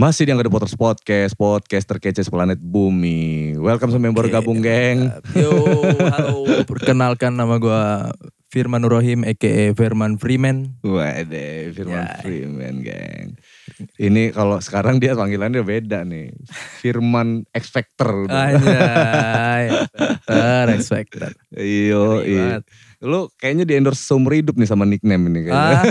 Masih di Angga Potters Podcast, podcast terkece seplanet bumi. Welcome semua member gabung, geng. Yo, halo. Perkenalkan nama gua Firman Nurohim, a.k.a. Firman Freeman. Waduh, Firman Ya. Freeman, geng. Ini kalau sekarang dia panggilannya beda nih. Firman X Factor. Anjay. Expecter. Iyo, Ngeri iya. Lu kayaknya di endorse seumur hidup nih sama nickname ini kayaknya. Ah,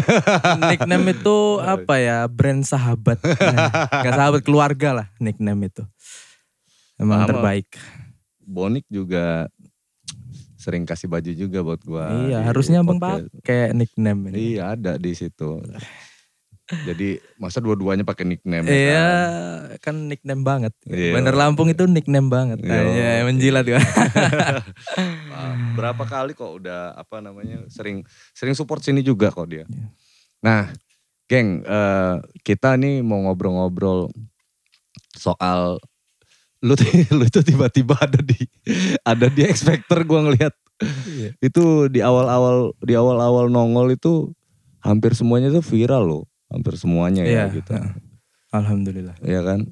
nickname itu apa ya? Brand sahabat. Gak sahabat keluarga lah nickname itu. Emang terbaik. Bonik juga sering kasih baju juga buat gua. iya, harusnya abang podcast. pakai nickname ini. Iya ada di situ. Jadi masa dua-duanya pakai nickname? ya Iya, kan? kan nickname banget. Iya. Bandar Lampung itu nickname banget. Iya. Anjay, menjilat gua. Ah, Berapa kali kok udah apa namanya sering sering support sini juga kok dia. Iya. Nah, geng, eh, kita nih mau ngobrol-ngobrol soal lu lu tuh tiba-tiba ada di ada di X Factor gua ngelihat Iya. itu di awal-awal di awal-awal nongol itu hampir semuanya tuh viral loh hampir semuanya ya Iya, gitu heeh. Alhamdulillah. ya kan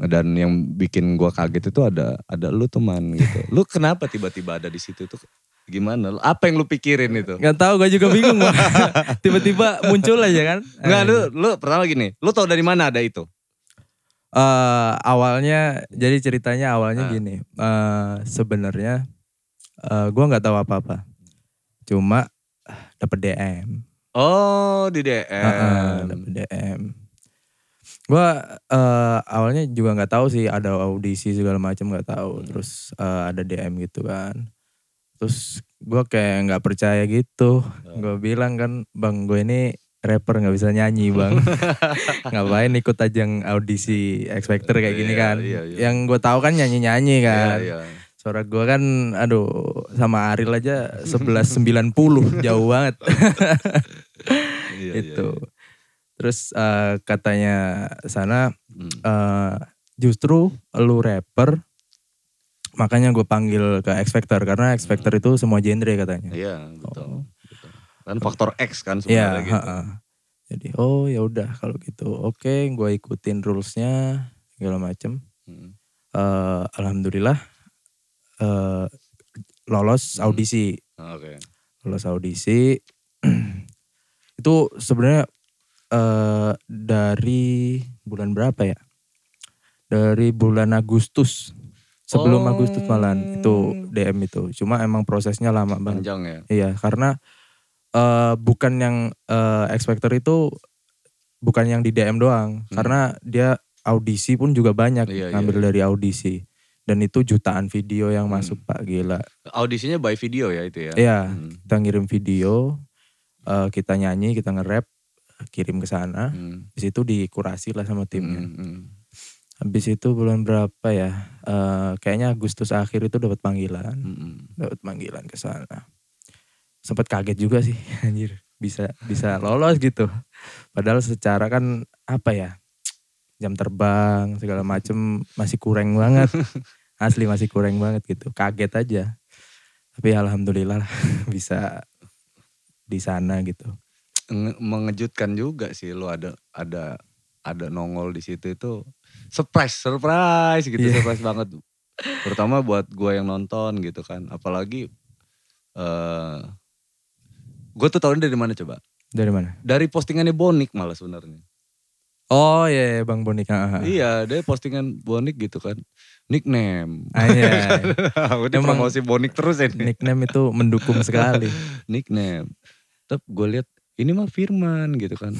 dan yang bikin gua kaget itu ada ada lu teman gitu lu kenapa tiba-tiba ada di situ tuh gimana apa yang lu pikirin itu Gak tahu gue juga bingung. Tiba-tiba muncul aja kan. Enggak lu lu pertama gini lu tau dari mana ada itu Eh, awalnya jadi ceritanya awalnya Ah. gini. eh sebenarnya eh gue nggak tahu apa-apa. Cuma dapet DM. Oh di DM Heeh, dapet DM. Gue eh awalnya juga nggak tahu sih ada audisi segala macam nggak tahu. Hmm. Terus eh, ada DM gitu kan. Terus gue kayak nggak percaya gitu. Hmm. Gue bilang kan, bang gue ini rapper nggak bisa nyanyi bang. Ngapain ikut ajang audisi X Factor kayak gini Iya, kan. iya, iya. Yang gue tahu kan nyanyi-nyanyi Iya, kan. iya. Suara gue kan aduh sama Aril aja 1190 jauh banget. Iya, iya, itu. iya. Terus eh, katanya sana Hmm. eh, justru lu rapper makanya gue panggil ke X Factor karena X Factor itu semua genre katanya. Iya, betul. Oh. betul. Dan faktor X kan sebenarnya gitu. heeh. Jadi oh ya udah kalau gitu. Oke, gue ikutin rulesnya segala macem. Hmm. Eh, Alhamdulillah eh, lolos Hmm. audisi, Oke. lolos audisi. itu sebenarnya eh dari bulan berapa ya? Dari bulan Agustus. Sebelum Oh. Agustus malahan itu DM itu. Cuma emang prosesnya lama banget. Panjang ya. Iya, karena eh bukan yang eh X Factor itu bukan yang di DM doang, Hmm. karena dia audisi pun juga banyak Iya, ngambil iya. dari audisi. Dan itu jutaan video yang Hmm. masuk Pak, gila. Audisinya by video ya itu ya. Iya, Hmm. kita ngirim video, eh, kita nyanyi, kita nge-rap, kirim ke sana. Hmm. Habis itu dikurasi lah sama timnya. Hmm, hmm. Habis itu bulan berapa ya? Eh, kayaknya Agustus akhir itu dapat panggilan. Hmm, hmm. dapat panggilan ke sana. Sempat kaget juga sih, anjir. Bisa bisa lolos gitu. Padahal secara kan apa ya? Jam terbang segala macem masih kurang banget. Asli masih kurang banget gitu. Kaget aja. Tapi alhamdulillah lah bisa di sana gitu. Nge- mengejutkan juga sih lu ada ada ada nongol di situ itu surprise surprise gitu Iya. surprise banget terutama buat gua yang nonton gitu kan apalagi eh gue tuh tahunya dari mana coba Dari mana? dari postingannya Bonik malah sebenarnya Oh iya, iya, Bang Bonik. Ah, ah. iya dia postingan Bonik gitu kan nickname Ah, iya. Udah promosi Bonik terus ini Nickname itu mendukung sekali. nickname tapi gue lihat ini mah Firman gitu kan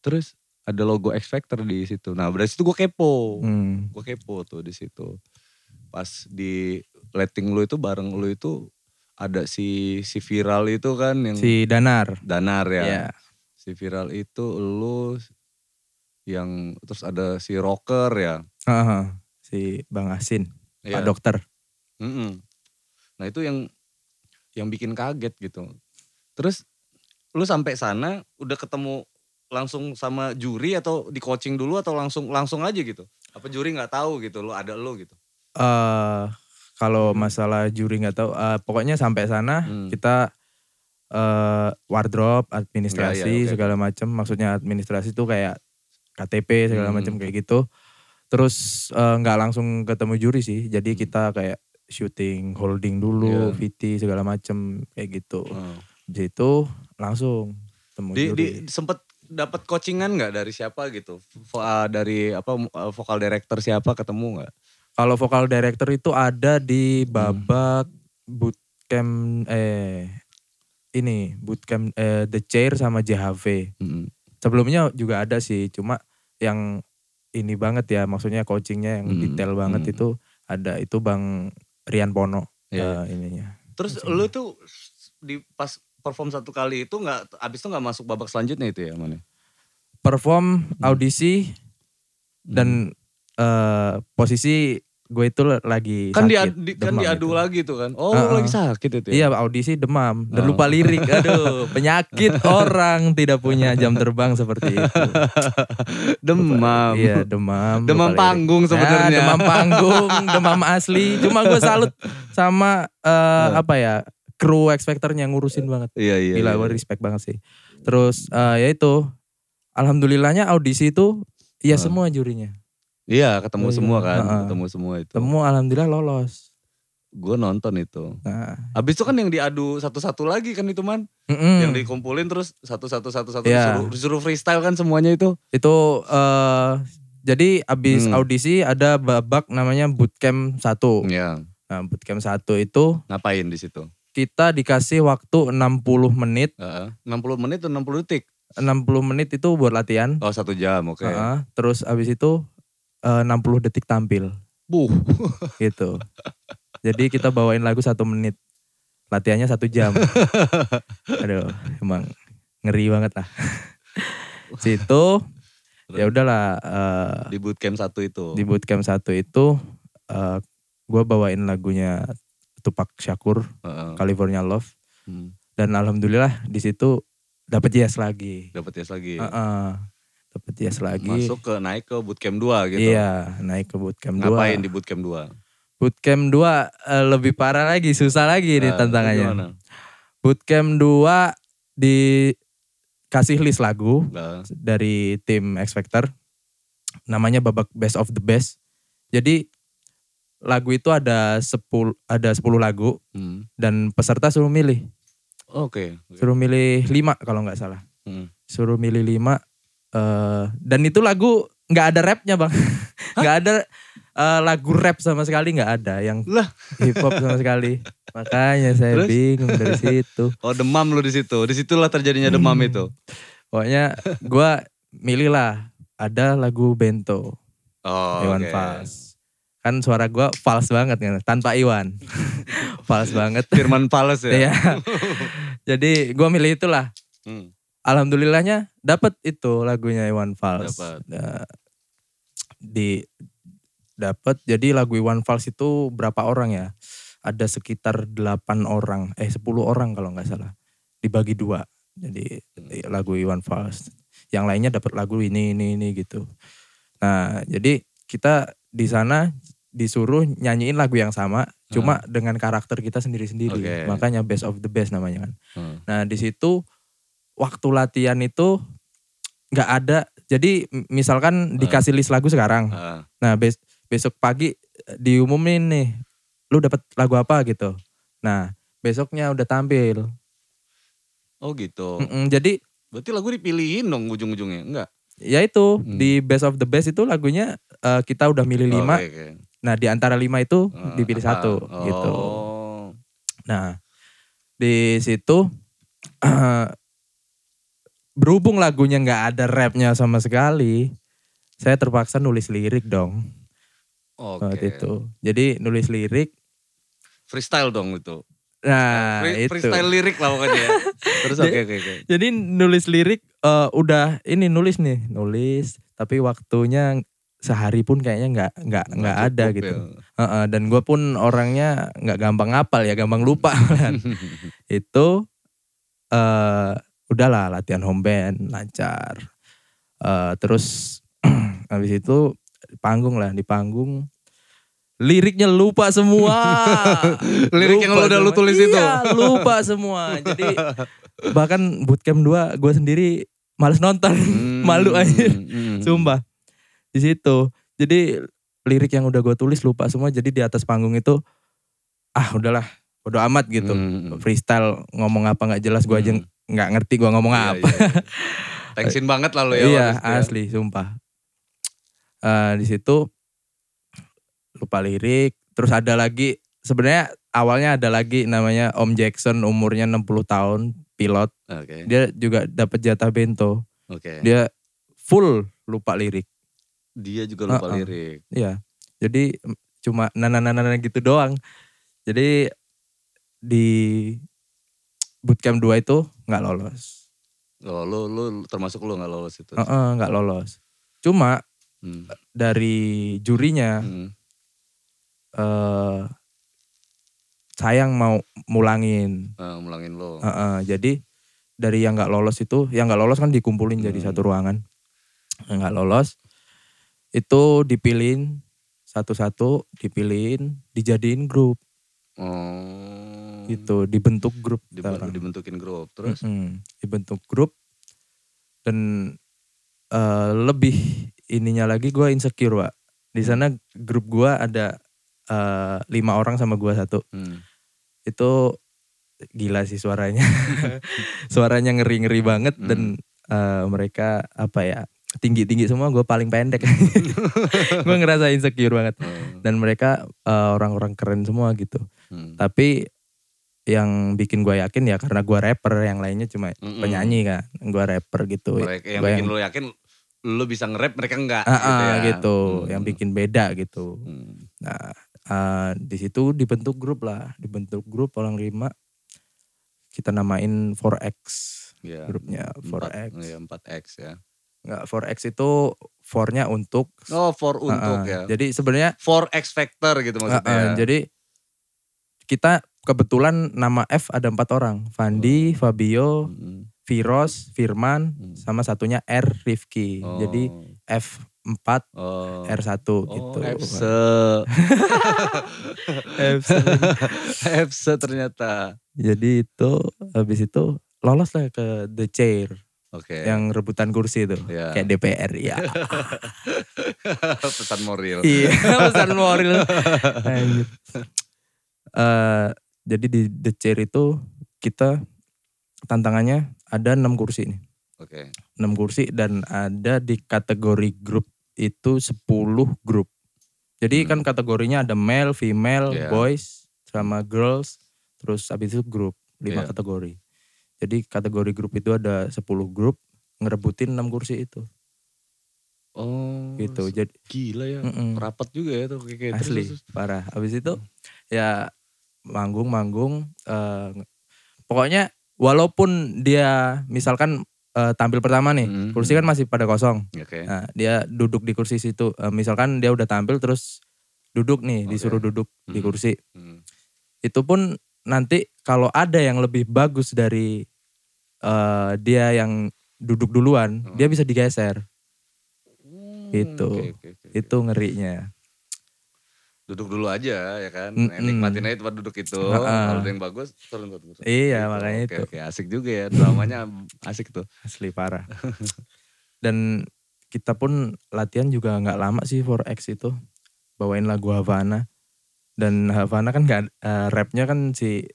terus ada logo X Factor di situ nah dari situ gue kepo Hmm. gue kepo tuh di situ pas di letting lu itu bareng lu itu ada si si viral itu kan yang Si Danar. danar ya Iya. si viral itu lu yang terus ada si rocker ya Ah, ah. Si Bang Asin, Iya. Pak Dokter. Mm-mm. Nah itu yang yang bikin kaget gitu. Terus lu sampai sana udah ketemu langsung sama juri atau di coaching dulu atau langsung langsung aja gitu? Apa juri nggak tahu gitu? Lu ada lu gitu? eh kalau masalah juri nggak tahu eh, pokoknya sampai sana Hmm. kita eh wardrobe administrasi Ya, ya, oke. segala macam maksudnya administrasi tuh kayak KTP segala Hmm. macam kayak gitu. Terus nggak langsung ketemu juri sih. Jadi kita kayak shooting, holding dulu, Iya. VT segala macam kayak gitu. Oh. Jadi itu langsung ketemu Di, juri. di sempet dapat coachingan nggak dari siapa gitu? Vo- ah, dari apa uh, vokal director siapa ketemu nggak? Kalau vokal director itu ada di Hmm. babak bootcamp eh ini bootcamp eh, The Chair sama JHV. Mm-mm. Sebelumnya juga ada sih, cuma yang ini banget ya, maksudnya coachingnya yang Hmm, detail banget hmm. itu ada itu Bang Rian Pono Iya. eh, ininya. Terus Coachingnya. lu tuh di pas perform satu kali itu nggak abis itu nggak masuk babak selanjutnya itu ya mana? Perform Hmm. audisi dan eh, posisi gue itu lagi kan sakit, di, kan diadu itu. lagi tuh kan. Oh, Uh-uh. lagi sakit itu Iya ya. audisi demam dan Oh. lupa lirik. Aduh penyakit orang tidak punya jam terbang seperti itu. Demam. Iya demam. Demam lupa panggung sebenarnya. Ya, demam panggung, demam asli. Cuma gue salut sama eh, apa ya kru X Factor-nya ngurusin banget. Iya iya. Gila iya. gue respect banget sih. Terus eh, ya itu alhamdulillahnya audisi itu ya Ah. semua jurinya. Iya ketemu Oh, iya. semua kan, Uh-uh. ketemu semua itu. Semua alhamdulillah lolos. Gue nonton itu. Nah, Abis itu kan yang diadu satu-satu lagi kan itu man, mm-mm. yang dikumpulin terus satu-satu satu-satu Iya. disuruh, disuruh freestyle kan semuanya itu. itu eh jadi abis Hmm. audisi ada babak namanya bootcamp 1. Iya. Nah, bootcamp 1 itu Ngapain di situ? Kita dikasih waktu 60 menit. Heeh. 60 menit atau 60 detik? 60 menit itu buat latihan. Oh satu jam, oke. Heeh. terus abis itu eh, 60 detik tampil Buh. gitu. Jadi kita bawain lagu satu menit. Latihannya satu jam. Aduh, emang ngeri banget lah. Situ ya udahlah eh, Di bootcamp satu itu. di bootcamp satu itu eh gue bawain lagunya Tupac Shakur Heeh. California Love Hmm. dan alhamdulillah di situ dapat yes lagi. Dapat yes lagi. Heeh. Dapat yes lagi. Masuk ke naik ke bootcamp 2 gitu. Iya, naik ke bootcamp 2. Ngapain di bootcamp 2? Bootcamp 2 eh, lebih parah lagi, susah lagi nih Nah, tantangannya. gimana? Bootcamp 2 dikasih list lagu Nah, dari tim X Factor. Namanya babak best of the best. Jadi lagu itu ada 10 ada 10 lagu hmm. dan peserta suruh milih. Oke. Suruh milih 5 kalau nggak salah. Hmm. Suruh milih 5 eh dan itu lagu nggak ada rapnya, Bang. nggak ada eh, lagu rap sama sekali nggak ada yang Lah. hip hop sama sekali. Makanya saya Terus? bingung dari situ. Oh demam lu di situ. Di situlah terjadinya demam Hmm. itu. Pokoknya gua milih lah ada lagu Bento. Oh, Iwan oke. Fals. Kan suara gua fals banget kan, tanpa Iwan. fals banget. Firman Fales ya. Iya. Jadi gua milih itulah. Hmm. Alhamdulillahnya dapat itu lagunya Iwan Fals. Dapat. Nah, di dapat. Jadi lagu Iwan Fals itu berapa orang ya? Ada sekitar 8 orang, eh 10 orang kalau nggak salah. Dibagi dua. Jadi lagu Iwan Fals. Yang lainnya dapat lagu ini ini ini gitu. Nah, jadi kita di sana disuruh nyanyiin lagu yang sama, cuma dengan karakter kita sendiri-sendiri. Oke. Makanya best of the best namanya kan. Hmm. Nah di situ waktu latihan itu nggak ada. Jadi misalkan dikasih list lagu sekarang. Ah, Nah bes besok pagi eh, diumumin nih, lu dapat lagu apa gitu. Nah besoknya udah tampil. Oh gitu. Mm-mm, jadi Berarti lagu dipilihin dong ujung-ujungnya. Enggak? ya itu Hmm. di best of the best itu lagunya eh, kita udah milih Oh, lima. oke, oke. Nah di antara lima itu Ah, dipilih apa? satu Oh. gitu. Nah, di situ berhubung lagunya nggak ada rapnya sama sekali, saya terpaksa nulis lirik dong Oke. waktu itu. Jadi nulis lirik. Freestyle dong itu. Nah, Free- itu. Freestyle lirik lah pokoknya. ya. Terus oke oke oke. Jadi nulis lirik eh, udah ini nulis nih, nulis. Tapi waktunya sehari pun kayaknya nggak nggak nggak ada gitu. ya. Heeh, dan gue pun orangnya nggak gampang ngapal ya, gampang lupa malahan. itu eh udahlah latihan home band lancar. Eh terus habis itu panggung lah di panggung liriknya lupa semua. Lirik yang Lupa lu udah lu tulis itu? Iya, lupa semua. Jadi bahkan bootcamp 2 gue sendiri males nonton. Hmm, Malu anjir. hmm. Sumpah. Di situ. Jadi lirik yang udah gue tulis lupa semua. Jadi di atas panggung itu ah udahlah bodo amat gitu. Hmm. Freestyle ngomong apa nggak jelas gue aja Hmm. nggak ngerti gue ngomong Iya, apa. iya, iya. Thanksin banget lah lo ya. iya ya. asli sumpah. Eh, di situ lupa lirik. Terus ada lagi sebenarnya awalnya ada lagi namanya Om Jackson umurnya 60 tahun pilot. Oke. Dia juga dapat jatah bento. Oke. Dia full lupa lirik. Dia juga lupa Uh-uh. lirik. Iya. Jadi cuma nana-nana gitu doang. Jadi di bootcamp 2 itu nggak lolos. Oh, lu lu termasuk lu nggak lolos itu. Heeh, nggak lolos. Cuma Hmm. dari jurinya Hmm. eh sayang mau mulangin. Ah, mulangin lo. Heeh, jadi dari yang nggak lolos itu, yang nggak lolos kan dikumpulin jadi Hmm. satu ruangan. Yang nggak lolos itu dipilihin satu-satu, dipilihin, dijadiin grup Oh. gitu, dibentuk grup Diben- sekarang. dibentukin grup terus. Mm-mm, dibentuk grup dan eh, lebih ininya lagi gue insecure pak. Di sana grup gue ada eh, lima orang sama gue satu. Hmm. itu gila sih suaranya. suaranya ngeri-ngeri banget Hmm. dan eh, mereka apa ya tinggi-tinggi semua gue paling pendek. gue ngerasa insecure banget. Oh. Dan mereka eh, orang-orang keren semua gitu. Hmm. Tapi yang bikin gue yakin ya karena gue rapper, yang lainnya cuma Mm-mm. penyanyi kan. Gue rapper gitu. Mereka yang Gua bikin lu yakin lu bisa nge-rap mereka enggak Ah, gitu ah, ya. gitu, Hmm. yang bikin beda gitu. Hmm. Nah, eh, di situ dibentuk grup lah, dibentuk grup orang lima. Kita namain 4X Ya. grupnya Empat, 4X. Iya, 4X ya. Enggak, 4X itu 4-nya untuk. Oh, for untuk ah. ya. Jadi sebenarnya For X Factor gitu maksudnya. ah, ya. jadi kita kebetulan nama F ada empat orang, Fandi, Fabio, Hmm. Viros, Firman, Hmm. sama satunya R Rifki. Oh. Jadi F4 oh. R1 Oh, gitu. Fse. F1. Fse ternyata. Jadi itu habis itu lolos lah ke The Chair Oke. yang rebutan kursi itu. Ya. Kayak DPR ya. pesan moral. iya, pesan moral. Eh, jadi di The Chair itu kita tantangannya ada enam kursi nih. Oke. 6 kursi dan ada di kategori grup itu 10 grup. Jadi Hmm. kan kategorinya ada male, female, Iya. boys, sama girls, terus habis itu grup, 5 Iya. kategori. Jadi kategori grup itu ada 10 grup ngerebutin 6 kursi itu Oh. gitu. Jadi Gila ya. Mm-mm. Rapat juga ya tuh kayak gitu. asli Terus, terus. parah. Habis itu ya manggung-manggung eh, pokoknya walaupun dia misalkan eh, tampil pertama nih, Mm. kursi kan masih pada kosong. Oke. Nah, dia duduk di kursi situ. Eh, misalkan dia udah tampil terus duduk nih, Oke. disuruh duduk di Hmm. kursi. Hmm. Itu pun nanti kalau ada yang lebih bagus dari eh, dia yang duduk duluan, Hmm. dia bisa digeser. Gitu. Oke, oke, oke, oke. Itu ngerinya. Duduk dulu aja ya kan. Mm-mm. Nikmatin aja tempat duduk itu. Heeh. Kalau ada yang bagus turun turun. turun. Iya, Gitu. makanya Oke, itu. Oke, asik juga ya. Dramanya asik tuh. Asli parah. Dan kita pun latihan juga nggak lama sih 4X itu. Bawain lagu Havana. Dan Havana kan gak, eh, rapnya kan si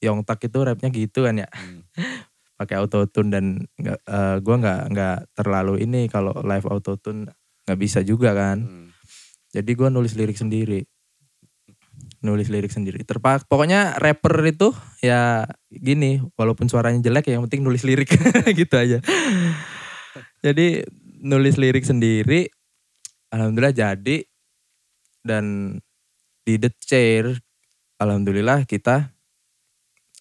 Yongtak itu rapnya gitu kan ya. Hmm. pakai autotune dan nggak eh, gua nggak nggak terlalu ini kalau live autotune nggak bisa juga kan. Hmm. jadi gua nulis lirik sendiri. Nulis lirik sendiri. Terpak pokoknya rapper itu ya gini walaupun suaranya jelek ya yang penting nulis lirik gitu aja. Jadi nulis lirik sendiri alhamdulillah jadi. Dan di the chair alhamdulillah kita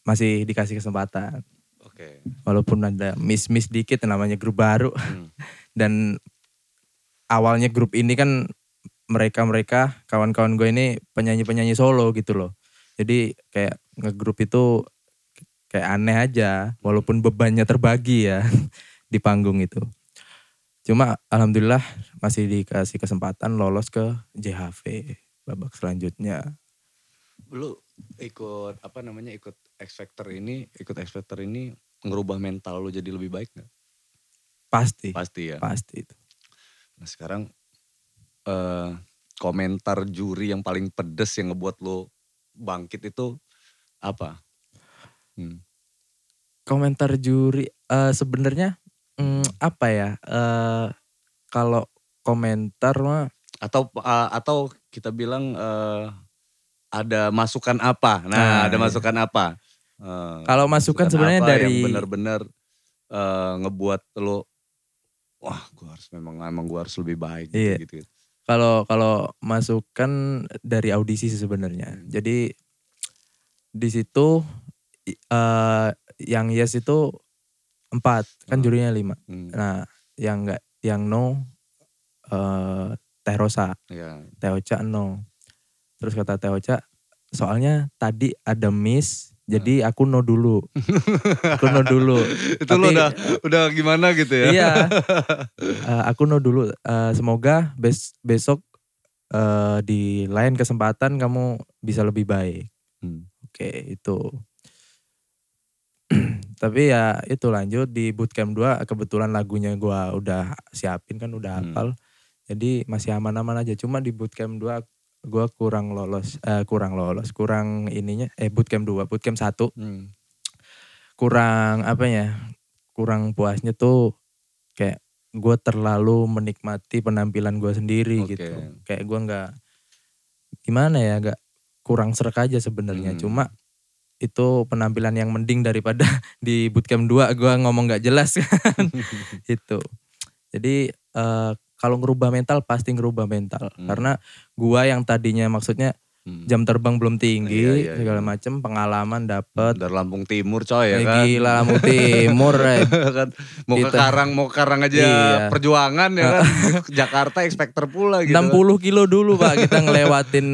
masih dikasih kesempatan Oke. walaupun ada miss-miss dikit namanya grup baru Hmm. dan awalnya grup ini kan mereka-mereka kawan-kawan gue ini penyanyi-penyanyi solo gitu loh jadi kayak ngegrup itu kayak aneh aja walaupun bebannya terbagi ya di panggung itu cuma alhamdulillah masih dikasih kesempatan lolos ke JHV babak selanjutnya Lu ikut apa namanya ikut X Factor ini, ikut X Factor ini ngerubah mental lu jadi lebih baik gak? pasti pasti ya. pasti itu Nah sekarang eh komentar juri yang paling pedes yang ngebuat lo bangkit itu apa? Hmm. komentar juri eh, sebenarnya mm, apa ya eh kalau komentar mah Atau eh, atau kita bilang eh ada masukan apa? Nah, Nah, ada iya. masukan apa? Eh, Kalau masukan sebenarnya dari- yang benar-benar eh, ngebuat lo wah gua harus memang emang gua harus lebih baik gitu, Iya. gitu. kalau kalau masukan dari audisi sih sebenarnya Hmm. jadi di situ eh yang yes itu empat kan Hmm. jurinya lima Hmm, nah yang enggak yang no eh Teh Rosa. Teh Ocha no terus kata Teh Ocha soalnya tadi ada miss jadi aku no dulu. Aku no dulu. Itu lo Tapi- udah udah gimana gitu ya? iya. Eh, aku no dulu. Eh, semoga bes besok eh, di lain kesempatan kamu bisa lebih baik. Hmm. oke itu. Tapi ya itu lanjut di bootcamp 2 kebetulan lagunya gua udah siapin kan udah Hmm. hafal. Jadi masih aman-aman aja. Cuma di bootcamp 2 gua kurang lolos eh, kurang lolos kurang ininya eh bootcamp 2 bootcamp 1 Hmm. kurang apa ya kurang puasnya tuh kayak gue terlalu menikmati penampilan gue sendiri Oke. gitu kayak gue nggak gimana ya agak kurang serak aja sebenarnya Hmm. cuma itu penampilan yang mending daripada di bootcamp 2 gue ngomong nggak jelas kan itu jadi eh, kalau ngerubah mental pasti ngerubah mental Hmm. karena gua yang tadinya maksudnya Hmm. jam terbang belum tinggi Iya, iya, segala iya. macem pengalaman dapet dari Lampung Timur coy ya Eh, kan. Gila Lampung Timur eh. kan mau ke Kita- Karang mau ke Karang aja Iya. perjuangan ya kan. Jakarta expector pula gitu. 60 kilo dulu pak kita ngelewatin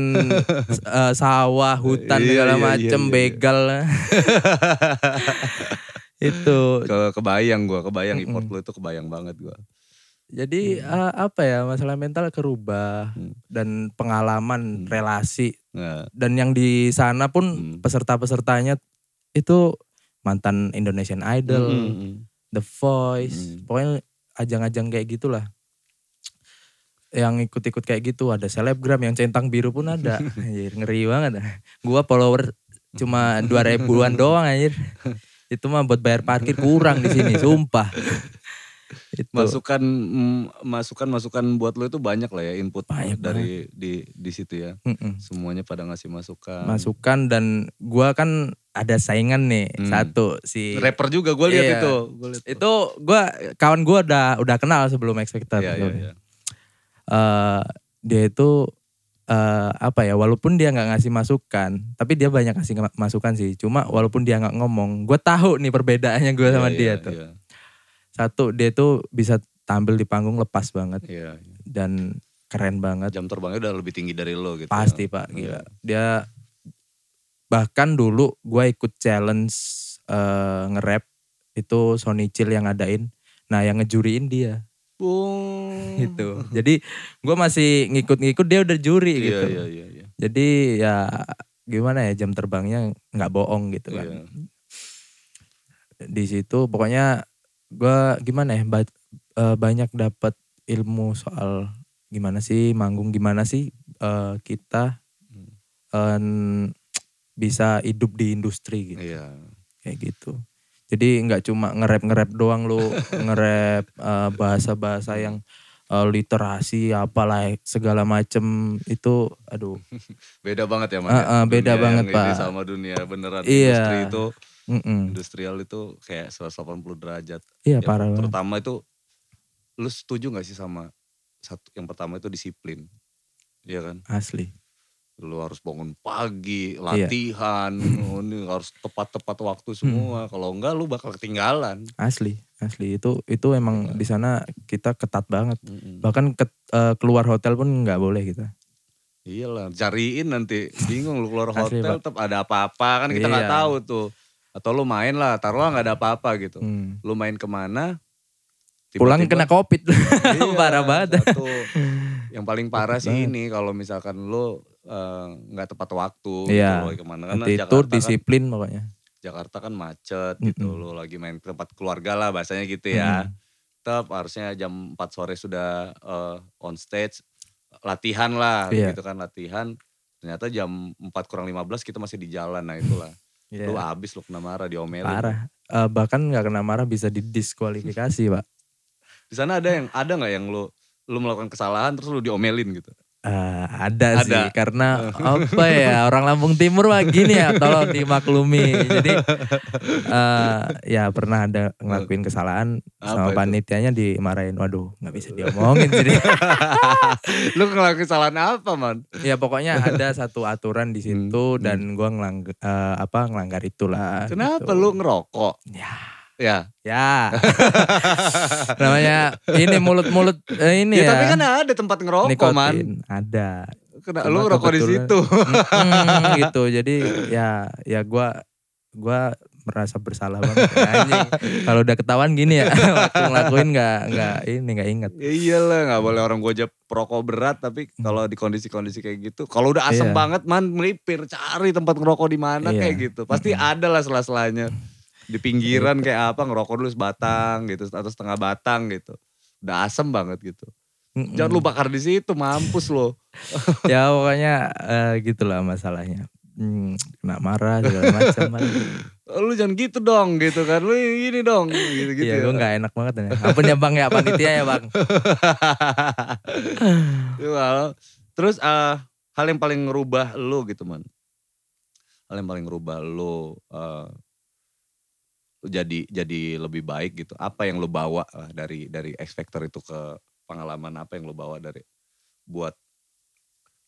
eh, sawah, hutan Iya, segala iya, macem, iya, iya. begal. itu. ke kebayang gua, kebayang Mm-mm. import lu itu kebayang banget gua. Jadi eh, apa ya masalah mental kerubah Hmm. dan pengalaman Hmm. relasi Nah, dan yang di sana pun Hmm. peserta-pesertanya itu mantan Indonesian Idol, mm, mm, mm. The Voice, Hmm. pokoknya ajang-ajang kayak gitulah. Yang ikut-ikut kayak gitu ada selebgram yang centang biru pun ada. Anjir, ngeri banget. Gua follower cuma 2000 ribuan doang anjir. Itu mah buat bayar parkir kurang di sini, sumpah. Itu. Masukan mm, masukan masukan buat lu itu banyak lah ya input Banyak dari di di situ ya. Mm-mm. Semuanya pada ngasih masukan. Masukan dan gua kan ada saingan nih Hmm. satu si Rapper juga gue lihat Iya. itu. Gua liat itu gua kawan gua udah udah kenal sebelum X Factor. Iya, iya, iya. eh dia itu eh apa ya walaupun dia nggak ngasih masukan tapi dia banyak ngasih ma- masukan sih cuma walaupun dia nggak ngomong gue tahu nih perbedaannya gue sama Iya, dia iya, tuh Iya, satu dia tuh bisa tampil di panggung lepas banget iya, iya. dan keren banget Jam terbangnya udah lebih tinggi dari lo gitu. pasti ya. pak Iya. gila dia bahkan dulu gue ikut challenge eh nge-rap itu Sony Chill yang ngadain nah yang ngejuriin dia Bung. gitu jadi gue masih ngikut-ngikut dia udah juri Iya, gitu iya, iya, iya. Jadi ya gimana ya jam terbangnya nggak bohong gitu kan. Iya. Di situ pokoknya gua gimana ya ba- eh, banyak dapat ilmu soal gimana sih manggung gimana sih eh, kita eh, bisa hidup di industri gitu Iya. kayak gitu. Jadi nggak cuma nge-rap nge-rap doang lu nge-rap eh, bahasa-bahasa yang eh, literasi apalah segala macem itu aduh Beda banget ya. Ah, ya? ah, beda Dunia banget, Pak. sama dunia beneran Iya. industri itu mm-mm. industrial itu kayak 180 derajat. Iya Ya, parah banget. Terutama itu lu setuju gak sih sama satu yang pertama itu disiplin. Iya kan? Asli. Lu harus bangun pagi, Iya. latihan, oh, ini harus tepat-tepat waktu Hmm. semua. Kalau enggak lu bakal ketinggalan. Asli, asli itu itu emang Iya. di sana kita ketat banget. Mm-mm. Bahkan ke- eh, keluar hotel pun nggak boleh kita. Iyalah, cariin nanti bingung lu keluar hotel tetap ada apa-apa kan kita nggak Iya. tahu tuh. Atau lu main lah, taruhlah nggak ada apa-apa gitu. Hmm. Lu main ke mana? Pulang tiba-tiba- kena covid. Iya, Parah banget. Satu. Yang paling parah sih ini kalau misalkan lu eh, nggak tepat waktu Iya. gitu loh ke mana karena Itu Jakarta kan, disiplin pokoknya. Jakarta kan macet gitu Mm-mm. lo lagi main ke tempat keluarga lah bahasanya gitu ya. Mm. tetap harusnya jam 4 sore sudah eh, on stage latihan lah Iya. gitu kan latihan ternyata jam 4 kurang 15 kita masih di jalan nah itulah Iya. lu abis lu kena marah diomelin Parah. Eh, bahkan nggak kena marah bisa didiskualifikasi pak. di sana ada yang ada nggak yang lu lu melakukan kesalahan terus lu diomelin gitu Eh, ada, Ada. sih karena apa ya orang Lampung Timur mah gini ya tolong dimaklumi. Jadi eh, ya pernah ada ngelakuin kesalahan Apa sama itu? panitianya dimarahin. Waduh nggak bisa diomongin jadi. Lu ngelakuin kesalahan apa man? Ya pokoknya ada satu aturan di situ Hmm, dan gua ngelang eh, apa ngelanggar itulah kenapa gitu. lu ngerokok? Ya ya. Ya. Namanya ini mulut-mulut eh, ini ya, ya, tapi kan ada tempat ngerokok man. Nikotin ada. Kena, Cuma lu ngerokok di situ. Mm, gitu. Jadi ya ya gua gua merasa bersalah banget anjing. Kalau udah ketahuan gini ya waktu ngelakuin nggak nggak ini nggak inget Ya iyalah nggak boleh orang gue aja perokok berat tapi kalau di kondisi-kondisi kayak gitu kalau udah asem Hmm. Iya. banget man melipir cari tempat ngerokok di mana Iya. kayak gitu. Pasti ada lah sela-selanya di pinggiran kayak apa ngerokok dulu sebatang gitu atau setengah batang gitu. Udah asem banget gitu. Mm-mm. jangan lu bakar di situ mampus lo ya pokoknya eh, gitulah masalahnya. Hmm, kena marah segala macam lu jangan gitu dong gitu kan. Lu gini dong gitu gitu Iya gue gak enak banget ya ampun ya bang ya panitia ya bang. Terus eh, hal yang paling ngerubah lu gitu man. Hal yang paling ngerubah lu eh, jadi jadi lebih baik gitu. Apa yang lu bawa lah dari dari X Factor itu ke pengalaman apa yang lu bawa dari buat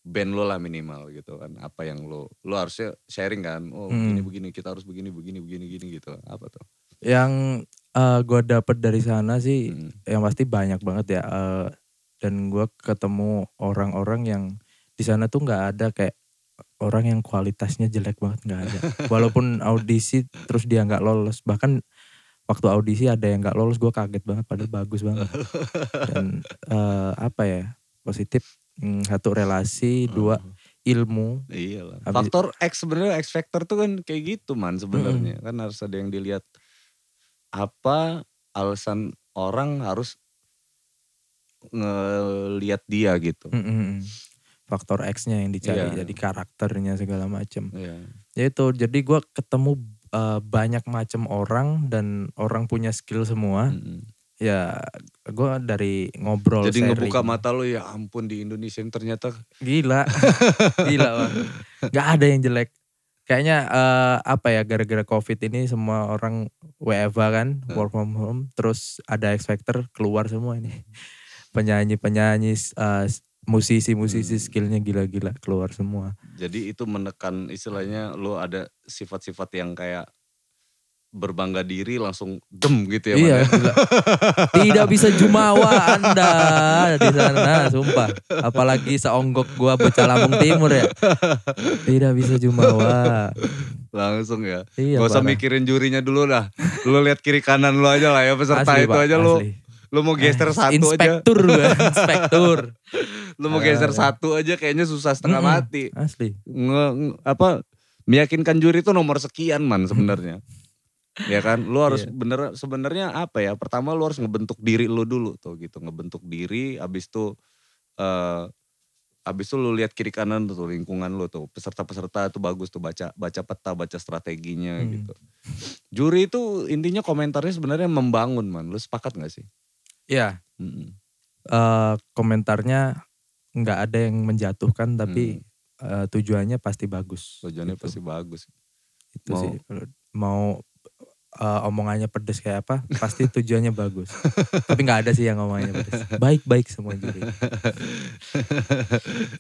band lu lah minimal gitu kan. Apa yang lu lu harusnya sharing kan. Oh, Hmm. begini begini kita harus begini begini begini gini gitu. Apa tuh? yang gue dapet dari sana sih Hmm. yang pasti banyak banget ya eh, dan gue ketemu orang-orang yang di sana tuh nggak ada kayak orang yang kualitasnya jelek banget nggak ada walaupun audisi terus dia nggak lolos bahkan waktu audisi ada yang nggak lolos gue kaget banget padahal bagus banget dan eh, apa ya positif hmm, satu relasi dua ilmu Iya lah. Habis- Faktor X sebenarnya X factor tuh kan kayak gitu man sebenarnya. Kan harus ada yang dilihat apa alasan orang harus ngelihat dia gitu. Mm, mm, mm. Faktor X-nya yang dicari Iya. jadi karakternya segala macam Iya. ya itu jadi gue ketemu eh, banyak macam orang dan orang punya skill semua Mm-mm. ya gue dari ngobrol Jadi sharing. ngebuka mata lu ya ampun di Indonesia ini ternyata gila gila bang nggak ada yang jelek kayaknya eh, apa ya gara-gara covid ini semua orang WFA kan Hmm. work from home terus ada X Factor keluar semua ini penyanyi penyanyi musisi musisi Hmm. skillnya gila-gila keluar semua jadi itu menekan istilahnya lu ada sifat-sifat yang kayak berbangga diri langsung dem gitu ya iya ya. tidak bisa jumawa anda di sana sumpah apalagi seonggok gua bocah Lampung Timur ya tidak bisa jumawa langsung ya. iya Gak usah parah. mikirin jurinya dulu lah. Lu lihat kiri kanan lu aja lah ya peserta Asli, itu Pak, aja asli. Lu mau geser Eh, satu aja. inspektur gua, inspektur Lu mau geser Ah. satu aja kayaknya susah setengah Mm-mm. mati. asli Nge, nge- apa meyakinkan juri itu nomor sekian man sebenarnya. ya kan, lu harus Iya. bener sebenarnya apa ya? Pertama lu harus ngebentuk diri lu dulu tuh gitu, ngebentuk diri abis itu eh abis itu lu lihat kiri kanan tuh lingkungan lu tuh peserta-peserta tuh bagus tuh baca baca peta baca strateginya Hmm. gitu. Juri itu intinya komentarnya sebenarnya membangun man. Lu sepakat gak sih? Ya Mm-mm. eh, komentarnya nggak ada yang menjatuhkan tapi eh, tujuannya pasti bagus. Tujuannya Gitu. pasti bagus. itu Mau- sih Kalau mau eh, omongannya pedes kayak apa pasti tujuannya bagus tapi nggak ada sih yang omongannya pedes baik baik semua juri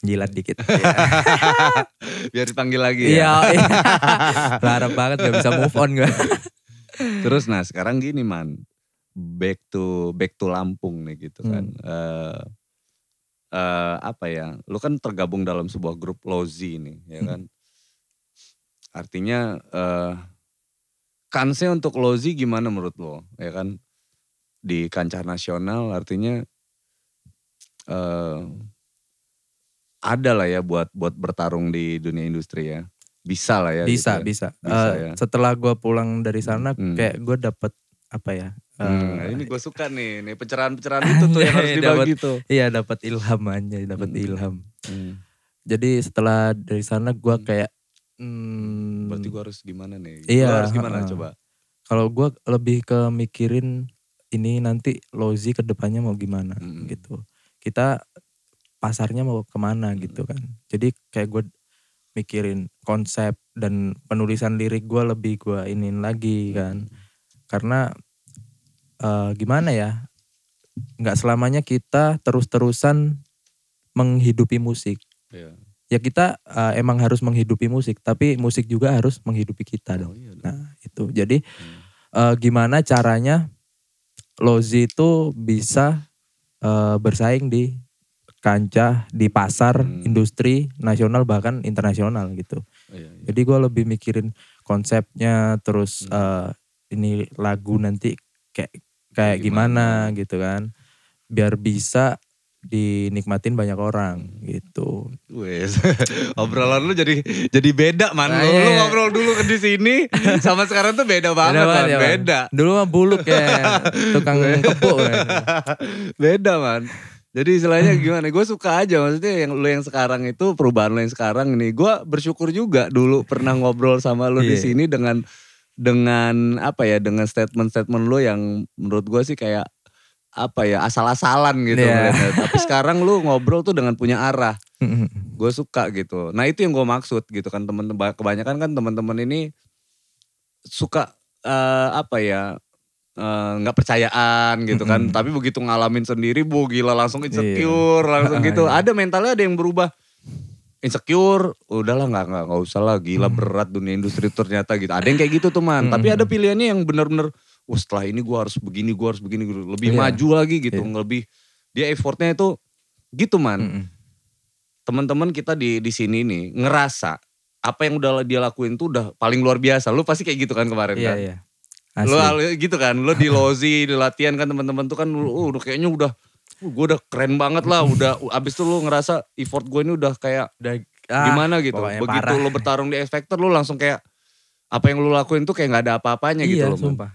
jilat dikit Biar dipanggil lagi ya. iya iya. banget gak bisa move on gue Terus nah sekarang gini man, back to back to Lampung nih gitu kan. Hmm. Eh eh, apa ya? Lu kan tergabung dalam sebuah grup Lozi nih, ya Hmm. kan? Artinya eh kansnya untuk Lozi gimana menurut lo? Ya kan di kancah nasional artinya eh ada lah ya buat buat bertarung di dunia industri ya. Bisa lah ya. bisa gitu ya. bisa, Bisa Eh, ya. setelah gue pulang dari sana Hmm. kayak gue dapet apa ya? Hmm, eh, ini gue suka nih, nih pencerahan-pencerahan itu tuh yang harus Dapat- dibagi tuh. Iya dapat ilham aja, dapat Hmm. ilham. Hmm. Jadi setelah dari sana gua Hmm. kayak hmm, Berarti gue harus gimana nih? Iya, Gua harus gimana heeh. coba? kalau gua lebih ke mikirin ini nanti Lozi ke depannya mau gimana Mm. gitu. Kita pasarnya mau ke mana Mm. gitu kan. Jadi kayak gue mikirin konsep dan penulisan lirik gua lebih gua inin lagi kan. Karena eh, gimana ya? nggak selamanya kita terus-terusan menghidupi musik. Iya. Ya kita eh, emang harus menghidupi musik, tapi musik juga harus menghidupi kita dong. Oh, iya dong. Nah itu, jadi Hmm. eh, gimana caranya Lozi itu bisa eh, bersaing di kancah, di pasar, Hmm. industri nasional bahkan internasional gitu. Iya, iya. Jadi gue lebih mikirin konsepnya, terus Hmm. eh, ini lagu nanti kayak kayak Gimana. gimana gitu kan, biar bisa dinikmatin banyak orang gitu. Wes, obrolan lu jadi jadi beda man. Nah, Lu, iya, lu ngobrol dulu ke di sini sama sekarang tuh beda banget, Beda man. ya, Man. beda. Dulu mah buluk ya, tukang kebo kan. beda man. Jadi istilahnya gimana? Gue suka aja maksudnya yang lu yang sekarang itu perubahan lu yang sekarang ini. Gue bersyukur juga dulu pernah ngobrol sama lu di Iya. sini dengan dengan apa ya dengan statement-statement lu yang menurut gue sih kayak apa ya asal-asalan gitu. Iya. ngeliatnya. Tapi sekarang lu ngobrol tuh dengan punya arah. gue suka gitu. Nah itu yang gue maksud gitu kan temen-temen kebanyakan kan teman-teman ini suka eh, apa ya eh, nggak percayaan gitu kan. Tapi begitu ngalamin sendiri, bu gila langsung Iya. insecure langsung gitu. Iya. Ada mentalnya ada yang berubah insecure, udahlah nggak nggak nggak usah lah gila Hmm. berat dunia industri ternyata gitu. Ada yang kayak gitu tuh man. Tapi Mm-mm. ada pilihannya yang bener-bener, oh setelah ini gue harus begini, gue harus begini, lebih Iya. maju lagi gitu, Iya. lebih dia effortnya itu gitu man Mm-mm. teman-teman kita di di sini nih ngerasa apa yang udah dia lakuin tuh udah paling luar biasa. Lu pasti kayak gitu kan kemarin Iya kan? iya. Lu Asli. al- gitu kan? Lu di lozi, di latihan kan teman-teman tuh kan lu oh, udah kayaknya udah gue udah keren banget lah, udah abis itu lu ngerasa effort gue ini udah kayak Udah, ah, gimana gitu. Begitu parah. lu bertarung di X Factor lu langsung kayak apa yang lu lakuin tuh kayak nggak ada apa-apanya gitu iya, loh. Man. sumpah.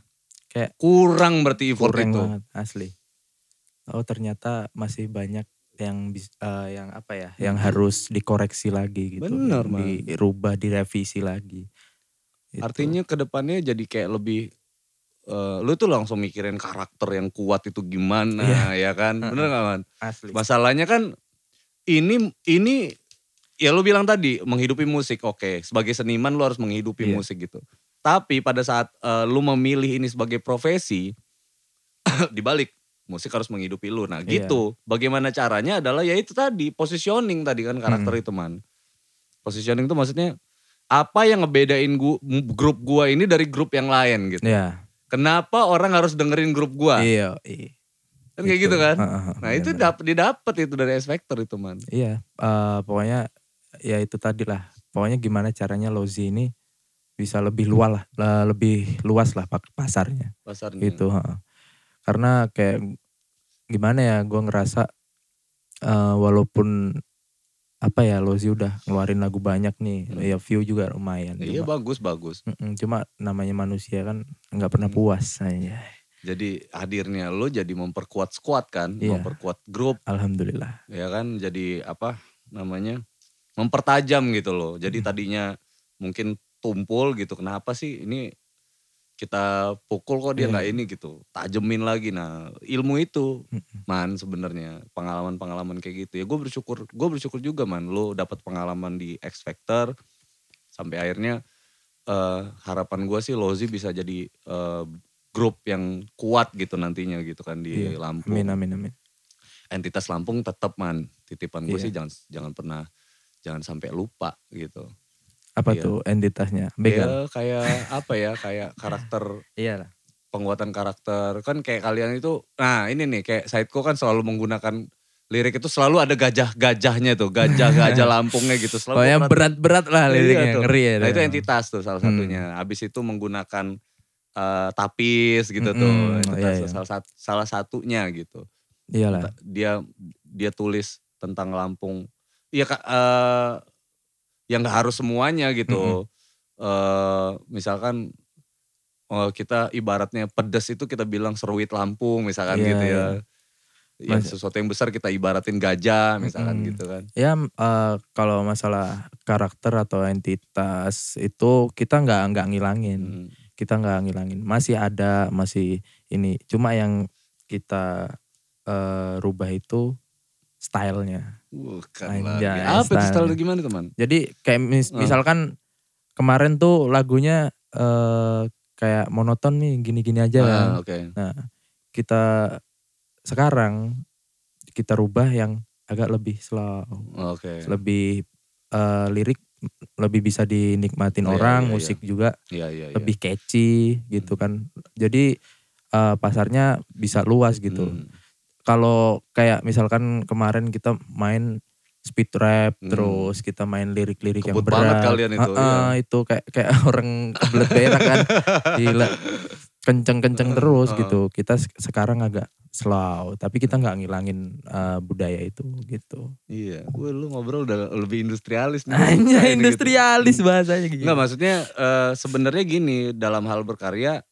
Kayak Kurang berarti effort kurang itu. banget asli. Oh ternyata masih banyak yang bis- eh, yang apa ya, yang harus dikoreksi lagi gitu. Bener, Man. dirubah, direvisi lagi. Gitu. Artinya ke depannya jadi kayak lebih eh, lu tuh langsung mikirin karakter yang kuat itu gimana ya kan? Bener gak man? Asli. masalahnya kan ini ini ya lu bilang tadi menghidupi musik oke. Sebagai seniman lu harus menghidupi Iya. musik gitu. Tapi pada saat eh, lu memilih ini sebagai profesi dibalik musik harus menghidupi lu. Nah Iya. gitu. Bagaimana caranya adalah ya itu tadi positioning tadi kan karakter Hmm. itu man. Positioning itu maksudnya apa yang ngebedain gua, grup gua ini dari grup yang lain gitu. Ya, kenapa orang harus dengerin grup gua iya, iya. kan kayak gitu kan Heeh, heeh, nah itu dapat didapat itu dari S Factor itu man Iya, eh, pokoknya ya itu tadi lah. Pokoknya gimana caranya Lozi ini bisa lebih luas lah, lebih luas lah pasarnya pasarnya gitu. heeh. Karena kayak gimana ya, gue ngerasa eh, walaupun apa ya Lozi udah ngeluarin lagu banyak nih, Hmm. ya view juga lumayan. iya Cuma, bagus bagus Mm-mm, cuma namanya manusia kan nggak pernah Hmm. puas. Aja. jadi hadirnya lo jadi memperkuat squad kan Iya. memperkuat grup Alhamdulillah. ya kan jadi apa namanya mempertajam gitu loh jadi tadinya mungkin tumpul gitu kenapa sih ini kita pukul kok dia Iya. nggak ini gitu tajemin lagi nah ilmu itu man sebenarnya pengalaman-pengalaman kayak gitu ya gue bersyukur gue bersyukur juga man lo dapat pengalaman di X Factor sampai akhirnya eh, harapan gue sih Lozi bisa jadi eh, grup yang kuat gitu nantinya gitu kan di Iya. Lampung Amin amin amin. entitas Lampung tetap man titipan gue Iya. sih jangan jangan pernah jangan sampai lupa gitu Apa Iya. tuh entitasnya? Begal. ya kayak apa ya kayak karakter Iya lah. penguatan karakter kan kayak kalian itu nah ini nih kayak Saidko kan selalu menggunakan lirik itu selalu ada gajah-gajahnya tuh gajah-gajah Lampungnya gitu selalu Pokoknya gua berat-berat lah Iya liriknya, tuh. ngeri ya. Nah itu entitas tuh salah Hmm. satunya. Habis itu menggunakan eh, tapis gitu tuh. Mm-mm, Entitas iya, iya. Salah, sat- salah satunya gitu. Iyalah. Dia dia tulis tentang Lampung. Iya kak. Yang nggak harus semuanya gitu. eh misalkan oh, kita ibaratnya pedas itu kita bilang seruit Lampung misalkan Iya, gitu ya. iya. Ya, Mas- sesuatu yang besar kita ibaratin gajah misalkan Mm-mm. gitu kan. Ya eh, kalau masalah karakter atau entitas itu kita nggak nggak ngilangin, Hmm. kita nggak ngilangin. Masih ada, masih ini. Cuma yang kita eh, rubah itu stylenya. Bukan Anjay, lagi. Apa itu style. gimana teman? Jadi kayak mis- Hmm. misalkan kemarin tuh lagunya eh, kayak monoton nih, gini-gini aja kan. Ah, Oke. Kita sekarang kita rubah yang agak lebih slow. Oke. lebih eh, lirik lebih bisa dinikmatin Iya, orang, iya, musik juga Iya iya. iya. lebih catchy gitu kan. Jadi eh, pasarnya bisa luas gitu. Hmm. Kalau kayak misalkan kemarin kita main speed rap Hmm. terus kita main lirik-lirik yang berat. banget kalian itu, Ah, ah, itu kayak kayak orang kebelet berak kan. Gila. Kenceng-kenceng terus ah. gitu. Kita se- sekarang agak slow, tapi kita nggak ngilangin eh, budaya itu gitu. Iya. Wah, lu ngobrol udah lebih industrialis nih. Hanya gitu. industrialis bahasanya gitu. Enggak maksudnya eh, sebenarnya gini dalam hal berkarya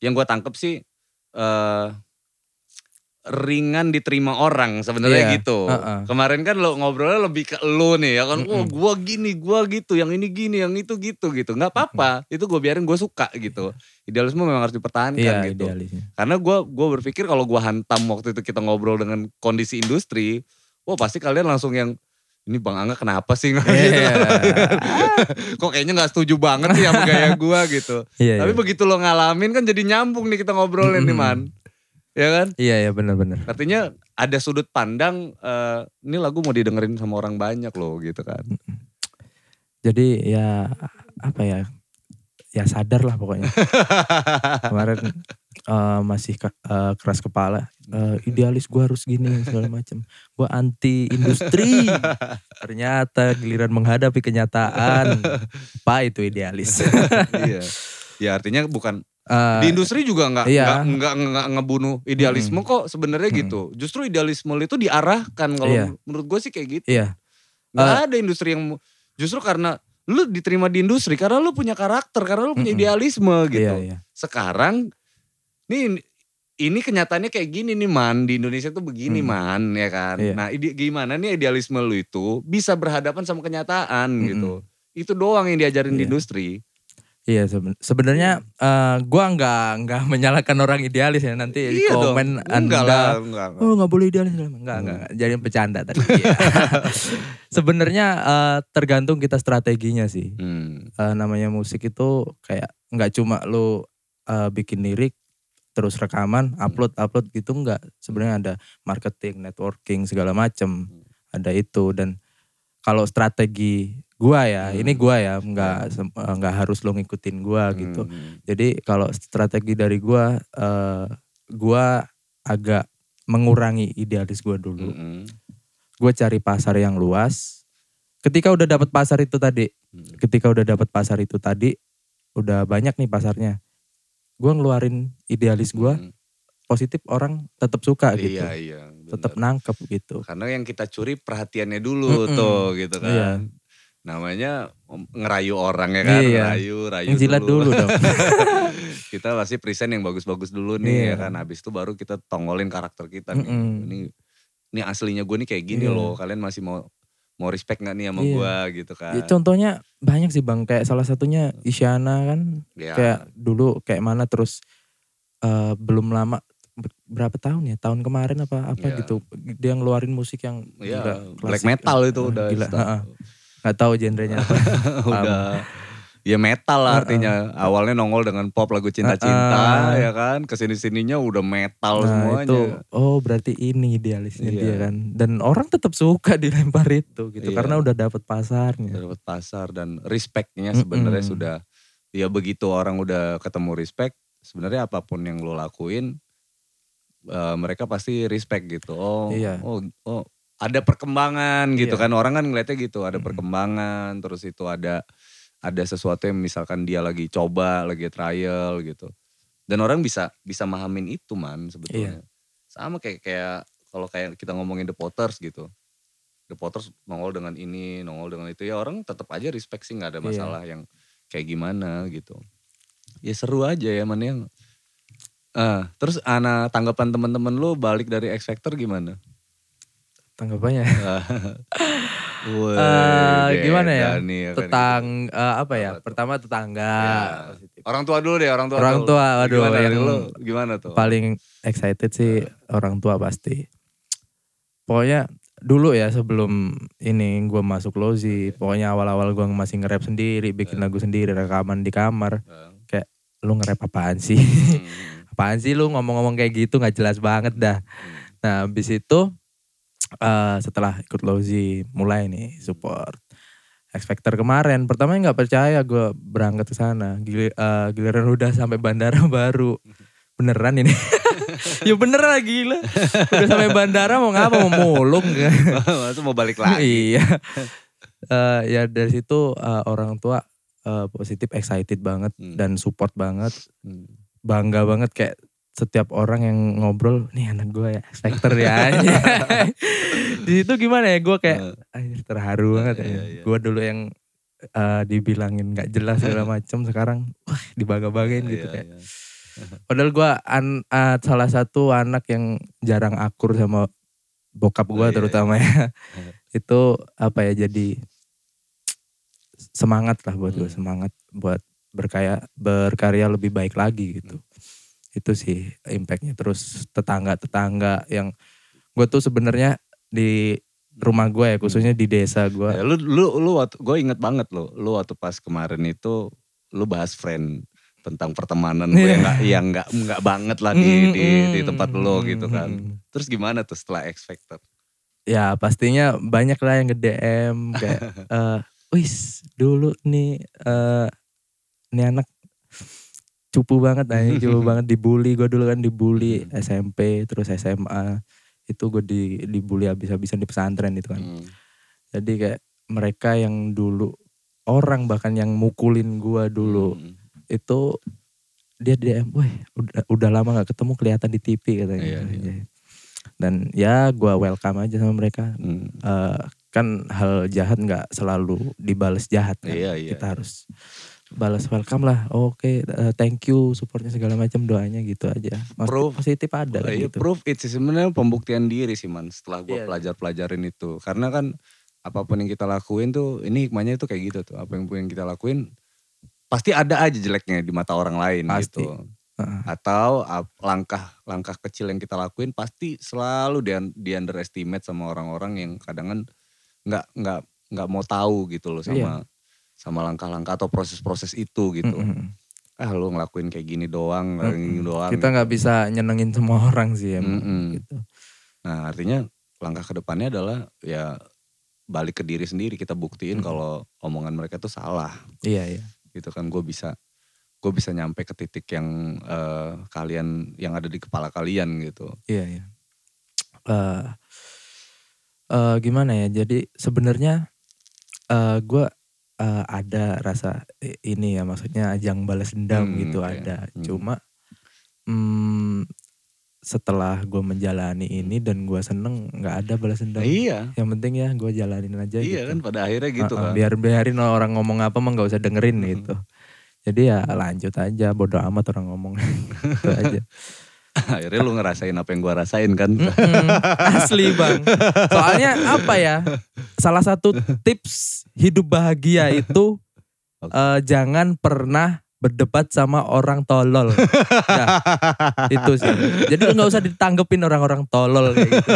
yang gue tangkep sih eh ringan diterima orang sebenarnya Iya, gitu. uh-uh. Kemarin kan lo ngobrolnya lebih ke lo nih ya kan. Wah Mm-mm. gua gini, gua gitu, yang ini gini, yang itu gitu gitu. nggak apa-apa. Itu gue biarin gue suka gitu. Idealisme memang harus dipertahankan Iya, gitu. idealisnya. Karena gue gua berpikir kalau gue hantam waktu itu kita ngobrol dengan kondisi industri, wah pasti kalian langsung yang ini Bang Angga kenapa sih gitu. Iya. Kok kayaknya nggak setuju banget sih sama gaya gue gitu. Iya, Tapi iya. begitu lo ngalamin kan jadi nyambung nih kita ngobrolin nih man. Ya kan? Iya, iya benar-benar. Artinya ada sudut pandang eh, ini lagu mau didengerin sama orang banyak loh gitu kan. Jadi ya apa ya? Ya sadar lah pokoknya. Kemarin eh, masih ke- eh, keras kepala. Eh, idealis gua harus gini segala macam. Gua anti industri. Ternyata giliran menghadapi kenyataan. Apa itu idealis? iya. Ya artinya bukan Eh, di industri juga nggak iya. nggak nggak ngebunuh idealisme kok sebenarnya Mm-mm. gitu. Justru idealisme itu diarahkan kalau Iya. menurut gue sih kayak gitu. Iya. Nggak ada industri yang justru karena lu diterima di industri karena lu punya karakter, karena lu punya Mm-mm. idealisme gitu. Iya, iya. Sekarang nih ini kenyataannya kayak gini nih man di Indonesia tuh begini Hmm. man ya kan. Iya. Nah ide- gimana nih idealisme lu itu bisa berhadapan sama kenyataan gitu. Itu doang yang diajarin di Iya. industri. Iya seben- sebenarnya eh, gua nggak nggak menyalahkan orang idealis ya nanti Iya dong. komen Enggak anda lah, enggak. enggak. oh nggak boleh idealis enggak enggak Hmm. enggak jadi bercanda tadi. Iya. sebenarnya eh, tergantung kita strateginya sih. Hmm. Eh, namanya musik itu kayak nggak cuma lu eh, bikin lirik terus rekaman upload upload gitu nggak sebenarnya ada marketing networking segala macem ada itu dan kalau strategi gua ya Hmm. ini gua ya nggak sem- eh, nggak harus lo ngikutin gua gitu Hmm. jadi kalau strategi dari gua eh, gua agak mengurangi idealis gua dulu Mm-mm. gue cari pasar yang luas. Ketika udah dapat pasar itu tadi, Hmm. ketika udah dapat pasar itu tadi, udah banyak nih pasarnya. Gue ngeluarin idealis gue, Mm. positif orang tetap suka gitu, Iya iya. bener. tetap nangkep gitu. Karena yang kita curi perhatiannya dulu Mm-mm. tuh gitu kan. Iya. Namanya ngerayu orang ya kan, Iya. ngerayu, rayu Ngejilat dulu dong. kita pasti present yang bagus-bagus dulu nih Iya. ya kan. Habis itu baru kita tongolin karakter kita nih. Mm-mm. Ini ini aslinya gue nih kayak gini Iya. loh. Kalian masih mau mau respect gak nih sama Iya. gue gitu kan. Ya, contohnya banyak sih bang, kayak salah satunya Isyana kan, Ya. kayak dulu kayak mana terus eh, belum lama ber- berapa tahun ya tahun kemarin apa apa Iya. gitu dia ngeluarin musik yang Iya, gila, black metal itu Eh, udah gila nggak tahu genrenya apa udah ya metal lah artinya awalnya nongol dengan pop lagu cinta-cinta Uh-uh. ya kan ke sini sininya udah metal Nah semuanya itu oh berarti ini idealisnya Iya. dia kan dan orang tetap suka dilempar itu gitu Iya. karena udah dapet pasarnya. dapat pasar dan respectnya sebenarnya sudah ya begitu orang udah ketemu respect sebenarnya apa pun yang lo lakuin eh, mereka pasti respect gitu oh Iya. oh oh ada perkembangan gitu Iya. kan orang kan ngeliatnya gitu ada Mm-mm. perkembangan terus itu ada ada sesuatu yang misalkan dia lagi coba lagi trial gitu dan orang bisa bisa mahamin itu man sebetulnya sama kayak kayak kalau kayak kita ngomongin The Potters gitu The Potters nongol dengan ini nongol dengan itu ya orang tetap aja respect sih nggak ada Iya. masalah yang kayak gimana gitu ya seru aja ya man yang Ah, terus ana tanggapan teman-teman lu balik dari X Factor gimana? Tanggapannya Eh, gimana ya? nih Tetang eh, apa ya? Pertama tetangga. Ya. Orang tua dulu deh, orang tua. Orang dulu. tua, waduh, gimana, dari yang lu, gimana tuh? Paling excited sih orang tua pasti. Pokoknya dulu ya sebelum ini gue masuk Lozi, pokoknya awal-awal gue masih nge-rap sendiri, bikin lagu sendiri, rekaman di kamar. Eh, Lu nge-rap apaan sih? hmm, apaan sih lu ngomong-ngomong kayak gitu nggak jelas banget dah. Nah habis itu eh setelah ikut Lozi mulai nih support. X Factor kemarin pertamanya nggak percaya gue berangkat ke sana. Gili- eh, giliran udah sampai bandara baru. Beneran ini? Ya bener lah gila. Udah sampai bandara mau ngapa? Mau mulung. Kan Masa mau balik lagi? iya. Eh, ya dari situ eh, orang tua eh, positif excited banget Hmm. dan support banget. Hmm. bangga banget kayak setiap orang yang ngobrol nih anak gue ya Factor ya. Di situ gimana ya gue kayak anjir terharu banget ya. Iya, iya. gue dulu yang eh, dibilangin nggak jelas segala macem sekarang wah dibangga-banggain gitu iya, kayak. iya. padahal gue an- eh, salah satu anak yang jarang akur sama bokap gue Oh, iya, terutama ya. Itu apa ya jadi semangat lah buat gue Hmm. semangat buat berkaya berkarya lebih baik lagi gitu itu sih impactnya. Terus tetangga tetangga yang gue tuh sebenarnya di rumah gue ya khususnya di desa gue Ya, lu lu lu waktu gue inget banget lo, lu waktu pas kemarin itu lu bahas friend tentang pertemanan gue yang nggak yang nggak nggak banget lah di, di di tempat lo gitu kan. Terus gimana tuh setelah X Factor? ya pastinya banyak lah yang nge DM kayak eh wis dulu nih eh nih anak cupu banget aja cupu banget dibully gue dulu kan dibully Hmm. SMP terus SMA itu gue di dibully habis-habisan di pesantren itu kan Hmm. jadi kayak mereka yang dulu orang bahkan yang mukulin gue dulu Hmm. itu dia DM, weh udah, udah lama gak ketemu kelihatan di TV katanya. Iya, iya. Dan ya gue welcome aja sama mereka. Hmm. Eh, kan hal jahat nggak selalu dibales jahat kan. Iya, iya. Kita harus balas welcome lah. Oke, eh, thank you supportnya segala macam doanya gitu aja. Maksud Proof. positif ada kan iya, gitu. proof it sih sebenarnya pembuktian diri sih man setelah gue Iya. pelajar-pelajarin itu karena kan apa pun yang kita lakuin tuh ini hikmahnya itu kayak gitu tuh apa yang yang kita lakuin pasti ada aja jeleknya di mata orang lain Pasti. gitu atau langkah-langkah kecil yang kita lakuin pasti selalu di, di underestimate sama orang-orang yang kadang kan nggak nggak nggak mau tahu gitu loh sama Iya. Sama langkah-langkah atau proses-proses itu gitu Mm-mm. ah lu ngelakuin kayak gini doang kayak gini Mm-mm. doang Kita nggak bisa nyenengin semua orang sih emang Mm-mm. gitu. Nah artinya langkah ke depannya adalah ya balik ke diri sendiri kita buktiin Mm. kalau omongan mereka tuh salah Iya iya. gitu kan gue bisa gue bisa nyampe ke titik yang eh, kalian yang ada di kepala kalian gitu. Iya iya. Eh eh, gimana ya? Jadi sebenarnya eh gue eh, ada rasa i- ini ya maksudnya ajang balas dendam Hmm, gitu oke. ada. Hmm. Cuma hmm, setelah gue menjalani ini dan gue seneng nggak ada balas dendam. iya, Yang penting ya gue jalanin aja iya gitu. kan pada akhirnya gitu Heeh, kan. Biar biarin orang ngomong apa mah nggak usah dengerin Hmm. gitu. Jadi ya lanjut aja bodo amat orang ngomong itu aja. akhirnya lu ngerasain apa yang gue rasain kan. Asli bang. Soalnya apa ya? Salah satu tips hidup bahagia itu Oke. eh, jangan pernah berdebat sama orang tolol. Dah, itu sih. Jadi lu nggak usah ditanggepin orang-orang tolol kayak gitu.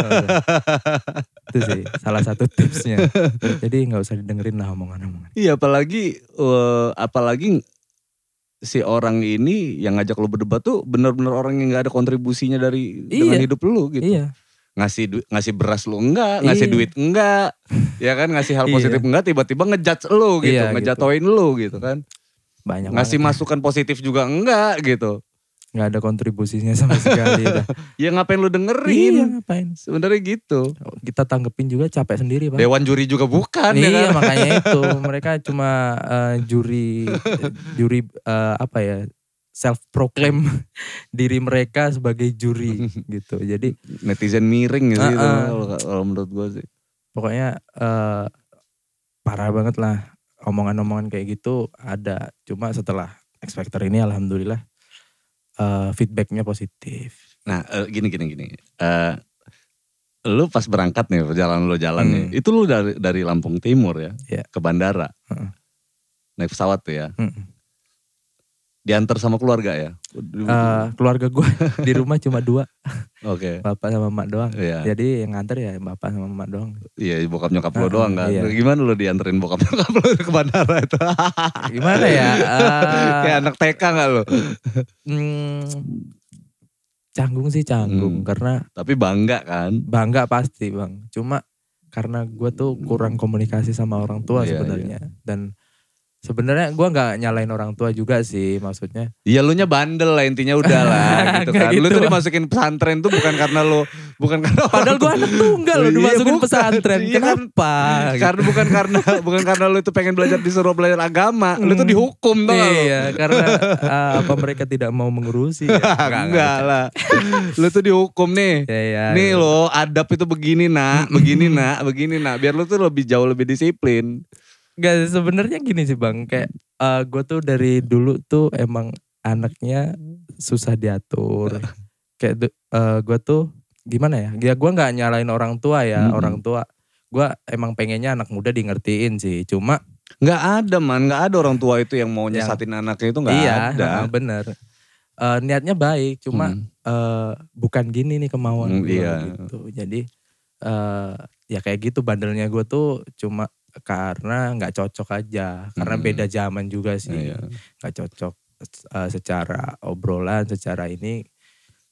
itu sih salah satu tipsnya. Jadi nggak usah didengerin lah omongan-omongan. Iya apalagi eh, apalagi si orang ini yang ngajak lu berdebat tuh bener-bener orang yang nggak ada kontribusinya dari dengan Iya. hidup lu gitu. Iya. ngasih du- ngasih beras lu enggak, ngasih Iya. duit enggak, ya kan ngasih hal Iya. positif enggak, tiba-tiba ngejudge lu gitu, Iya, gitu. ngejatoin lu gitu kan, Banyak ngasih banget. masukan positif juga enggak gitu, nggak ada kontribusinya sama sekali. dah. ya ngapain lu iya dengerin, ngapain? sebenarnya gitu, Kita tanggepin juga capek sendiri bang. dewan juri juga bukan ya iya kan, makanya itu mereka cuma eh, juri juri eh, apa ya self proclaim diri mereka sebagai juri gitu jadi netizen miring gitu, Uh-uh. kalau kalau menurut gua sih, pokoknya eh, parah banget lah omongan-omongan kayak gitu ada cuma setelah X Factor ini alhamdulillah eh, feedbacknya positif. Nah, eh, gini gini gini. Eh lu pas berangkat nih, jalan lu jalan nih. Hmm. Itu lu dari dari Lampung Timur ya, Iya. ke bandara. Heeh. Naik pesawat tuh ya. Mm-mm. Diantar sama keluarga ya. Eh, keluarga gue di rumah cuma dua, Oke. bapak sama emak doang. Iya. Jadi yang nganter ya bapak sama emak doang. Iya, bokap nyokap lu Heeh, doang kan. iya. Gimana lu dianterin bokap nyokap lu ke bandara itu? Gimana ya? eh, Kayak anak TK gak lu? hmm, canggung sih canggung Hmm. karena Tapi bangga kan? bangga pasti bang. Cuma karena gue tuh kurang komunikasi sama orang tua Iya, sebenarnya dan sebenarnya gue nggak nyalain orang tua juga sih maksudnya. Iya lu nya bandel lah intinya udah lah gitu kan. Lu gitu, tuh Bang. dimasukin pesantren tuh bukan karena lu bukan karena Padahal gue anak tunggal loh Iya, dimasukin bukan. pesantren. Iya kan. Kenapa? karena bukan karena bukan karena lu itu pengen belajar disuruh belajar agama, lu tuh Hmm. dihukum tau gak lu? Iya, karena uh, apa mereka tidak mau mengurusi? Ya? Enggak, lah. lu tuh dihukum nih. Ya, ya, Nih ya. lo adab itu begini nak, begini nak, begini nak. Biar lu tuh lebih jauh lebih disiplin. Gak sebenarnya gini sih bang, kayak gue tuh dari dulu tuh emang anaknya susah diatur. kayak gue tuh gimana ya? Ya gue nggak nyalain orang tua ya, Mm-mm. orang tua. Gue emang pengennya anak muda di ngertiin sih. Cuma Nggak ada man, nggak ada orang tua itu yang mau Ya. nyesatin anaknya itu nggak iya, ada. nah, bener. Eh, niatnya baik, cuma Hmm. eh, bukan gini nih kemauan Hmm, gue iya. gitu. Jadi eh ya kayak gitu bandelnya gue tuh cuma karena nggak cocok aja, karena Hmm. beda zaman juga sih. Iya. nggak cocok eh, secara obrolan secara ini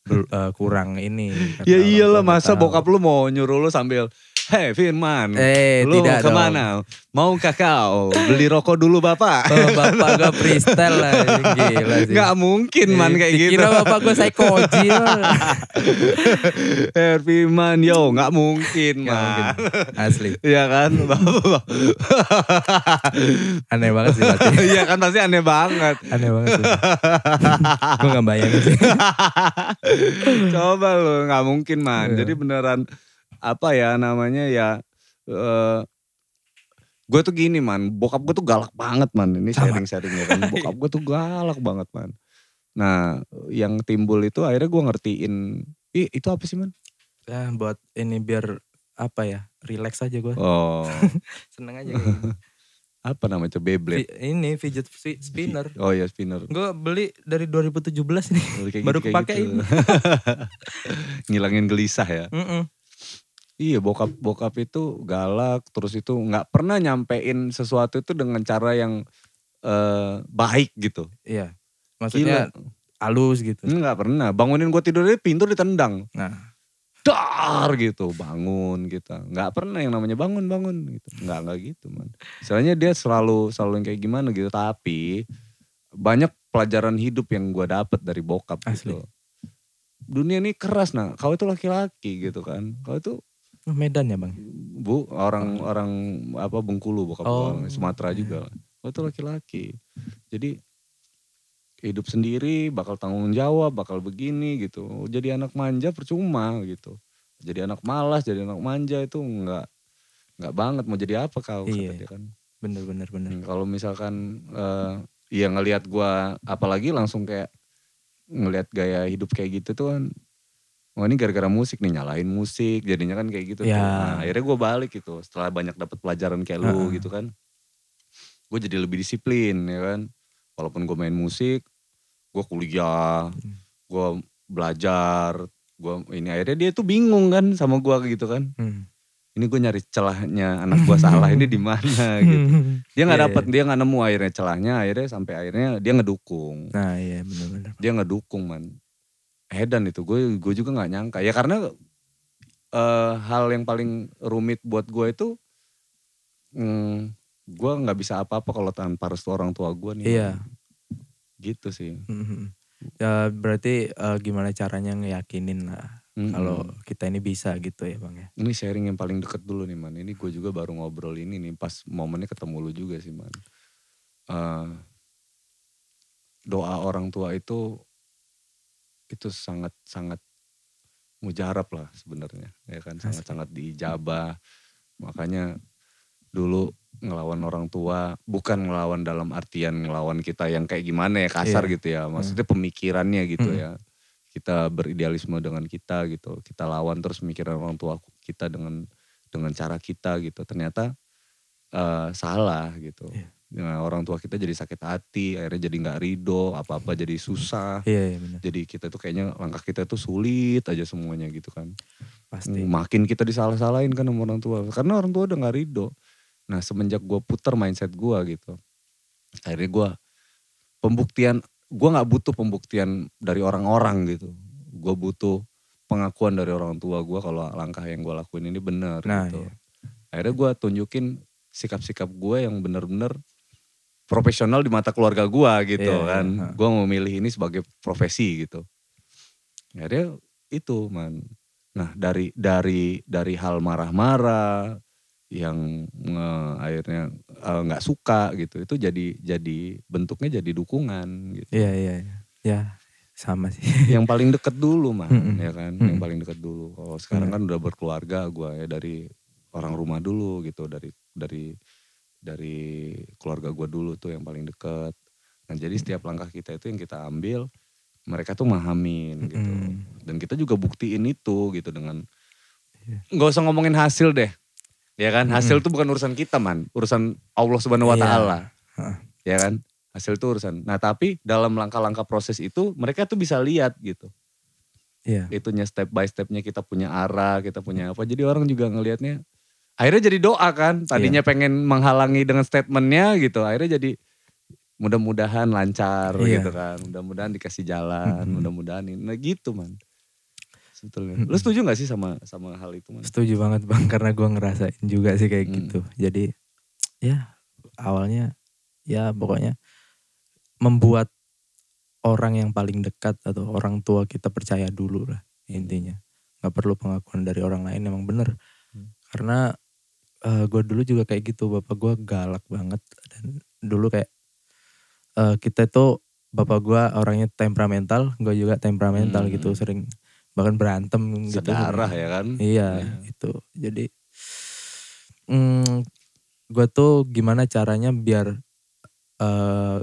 eh, kurang ini Ya iyalah masa tahu. bokap lu mau nyuruh lu sambil Hei Firman, eh lu tidak dong. ke mana? Mau kakao? Beli rokok dulu bapak? oh, bapak gue freestyle lah gila sih Nggak mungkin man Eh, kayak gitu. dikira bapak gue psychoji Hei Firman, yo nggak mungkin mungkin. man. asli Iya kan? aneh banget sih berarti Iya kan pasti aneh banget. aneh banget sih gue gak bayangin sih Coba lu nggak mungkin man. Iya. Jadi beneran apa ya namanya ya eh gue tuh gini man, bokap gue tuh galak banget man. Ini Sama. sharing-sharing ya kan. Bokap gue tuh galak banget man. Nah yang timbul itu akhirnya gue ngertiin, ih itu apa sih man? ya buat ini biar apa ya relax aja gue Oh seneng aja kayak apa namanya Beyblade? Ini fidget spi- spinner Oh iya spinner. gue beli dari 2017 nih Kayak Baru gitu, kepake gitu. ini. Ngilangin gelisah ya. Mm-mm. Iya bokap bokap itu galak terus itu nggak pernah nyampein sesuatu itu dengan cara yang eh, baik gitu. iya maksudnya Gila. halus gitu Nggak pernah. Bangunin gue tidur dari pintu ditendang. nah Dar gitu bangun kita. Nggak pernah yang namanya bangun bangun gitu. Nggak nggak gitu man. Misalnya dia selalu selalu yang kayak gimana gitu. Tapi banyak pelajaran hidup yang gue dapet dari bokap Asli. gitu. Dunia ini keras nah. Kau itu laki-laki gitu kan. Kau itu Medan ya bang Bu, orang orang apa Bengkulu bokap Oh, orang Sumatera iya. juga. Oh itu laki-laki. Jadi hidup sendiri, bakal tanggung jawab, bakal begini gitu. Jadi anak manja percuma gitu. Jadi anak malas, jadi anak manja itu enggak enggak banget mau jadi apa kau Iya. kata dia kan. bener bener bener Hmm, Kalau misalkan eh ya ngelihat gua apalagi langsung kayak ngelihat gaya hidup kayak gitu tuh kan Oh ini gara-gara musik nih nyalain musik jadinya kan kayak gitu tuh. Ya. Nah, akhirnya gue balik gitu setelah banyak dapat pelajaran kayak lu Heeh. gitu kan. Gue jadi lebih disiplin ya kan. Walaupun gue main musik, gue kuliah, Hmm. gue belajar, gue ini akhirnya dia tuh bingung kan sama gue gitu kan. Hmm. Ini gue nyari celahnya anak gue salah ini di mana gitu. Dia nggak Iya, dapet, dia nggak nemu akhirnya celahnya, akhirnya sampai akhirnya dia ngedukung nah iya bener bener dia ngedukung man Hedan itu. Gue gue juga nggak nyangka. Ya karena eh, hal yang paling rumit buat gue itu mm, gue nggak bisa apa-apa kalau tanpa restu orang tua gue nih. Iya. Gitu sih. Mhm. ya berarti eh, gimana caranya ngeyakinin lah Mm-mm. kalau kita ini bisa gitu ya bang ya? Ini sharing yang paling deket dulu nih man. Ini gue juga baru ngobrol ini nih pas momennya ketemu lu juga sih man. Eh, doa orang tua itu itu sangat sangat mujarab lah sebenarnya ya kan? Sangat sangat diijabah. Makanya dulu ngelawan orang tua bukan ngelawan dalam artian ngelawan kita yang kayak gimana ya kasar Iya. gitu ya. Maksudnya pemikirannya gitu Hmm. ya. Kita beridealisme dengan kita gitu. Kita lawan terus mikirin orang tua kita dengan dengan cara kita gitu. Ternyata eh, salah gitu. Iya. Nah, orang tua kita jadi sakit hati akhirnya jadi nggak ridho apa apa jadi susah. Iya, iya benar. jadi kita tuh kayaknya langkah kita tuh sulit aja semuanya gitu kan. Pasti. makin kita disalah-salahin kan sama orang tua. Karena orang tua udah nggak ridho. Nah semenjak gue puter mindset gue gitu akhirnya gue pembuktian gue nggak butuh pembuktian dari orang-orang gitu. Gue butuh pengakuan dari orang tua gue kalau langkah yang gue lakuin ini benar Nah, gitu. iya. akhirnya gue tunjukin sikap-sikap gue yang bener-bener profesional di mata keluarga gue gitu Iya, iya, kan ha. gue memilih ini sebagai profesi gitu akhirnya itu man nah dari dari dari hal marah-marah yang nge- akhirnya eh, nggak suka gitu itu jadi jadi bentuknya jadi dukungan gitu Iya, iya, iya. Ya, sama sih. yang paling deket dulu man Mm-mm. ya kan yang paling deket dulu kalau sekarang kan udah berkeluarga gue ya dari orang rumah dulu gitu dari dari dari keluarga gue dulu tuh yang paling deket. Nah jadi setiap langkah kita itu yang kita ambil mereka tuh mahamin gitu. Mm. dan kita juga buktiin itu gitu dengan Iya. nggak usah ngomongin hasil deh ya kan? Hasil Mm-mm. tuh bukan urusan kita man. Urusan Allah subhanahu wa Iya. taala. Ya kan? Hasil itu urusan. Nah tapi dalam langkah-langkah proses itu mereka tuh bisa lihat gitu. Iya. itunya step by stepnya kita punya arah kita punya apa. Jadi orang juga ngelihatnya akhirnya jadi doa kan tadinya Iya. pengen menghalangi dengan statementnya gitu akhirnya jadi mudah-mudahan lancar Iya. gitu kan mudah-mudahan dikasih jalan Mm-mm. mudah-mudahan ini nah gitu man sebetulnya Mm-mm. lu setuju gak sih sama sama hal itu man Setuju banget bang karena gue ngerasain juga sih kayak Hmm. gitu. Jadi ya awalnya ya pokoknya membuat orang yang paling dekat atau orang tua kita percaya dulu lah intinya. Gak perlu pengakuan dari orang lain emang bener. Hmm. Karena gue dulu juga kayak gitu bapak gue galak banget dan dulu kayak eh, kita itu bapak gue orangnya temperamental, gue juga temperamental Hmm. gitu sering bahkan berantem gitu. sedarah ya kan Iya, Iya. itu. Jadi mm, gue tuh gimana caranya biar eh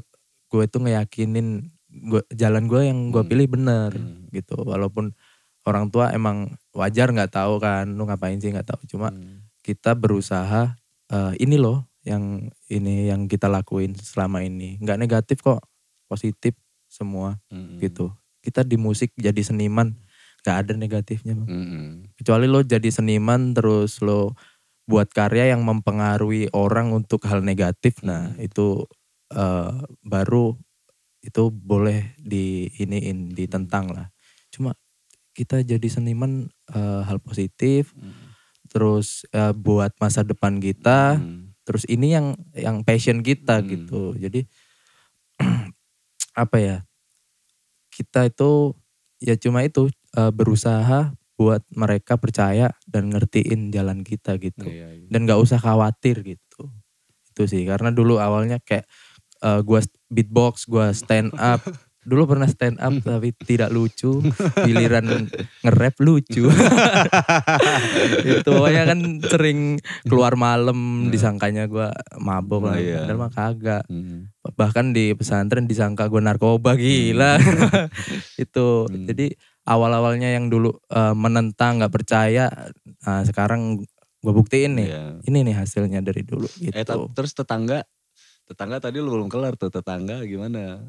gue tuh ngeyakinin gua, jalan gue yang gue Hmm. pilih bener Hmm. gitu. Walaupun orang tua emang wajar nggak tahu kan, lu ngapain sih nggak tahu. Cuma Hmm. Kita berusaha eh, ini loh yang ini yang kita lakuin selama ini nggak negatif kok, positif semua Hmm. gitu. Kita di musik jadi seniman nggak ada negatifnya bang Hmm. kecuali lo jadi seniman terus lo buat karya yang mempengaruhi orang untuk hal negatif nah Hmm. itu eh, baru itu boleh di iniin ditentang lah cuma kita jadi seniman eh, hal positif Hmm. Terus eh, buat masa depan kita Hmm. terus ini yang yang passion kita Hmm. gitu jadi apa ya kita itu ya cuma itu eh, berusaha buat mereka percaya dan ngertiin jalan kita gitu Iya, iya. dan nggak usah khawatir gitu itu sih karena dulu awalnya kayak eh, gua beatbox gua stand up dulu pernah stand up tapi tidak lucu giliran nge-rap lucu itu pokoknya kan sering keluar malam disangkanya gua mabok Oh, lah iya. padahal mah kagak Hmm. bahkan di pesantren disangka gue narkoba gila itu Hmm. jadi awal-awalnya yang dulu eh, menentang nggak percaya nah, sekarang gue buktiin nih Iya. ini nih hasilnya dari dulu gitu Eh terus tetangga, tetangga tadi lu belum kelar tuh tetangga gimana?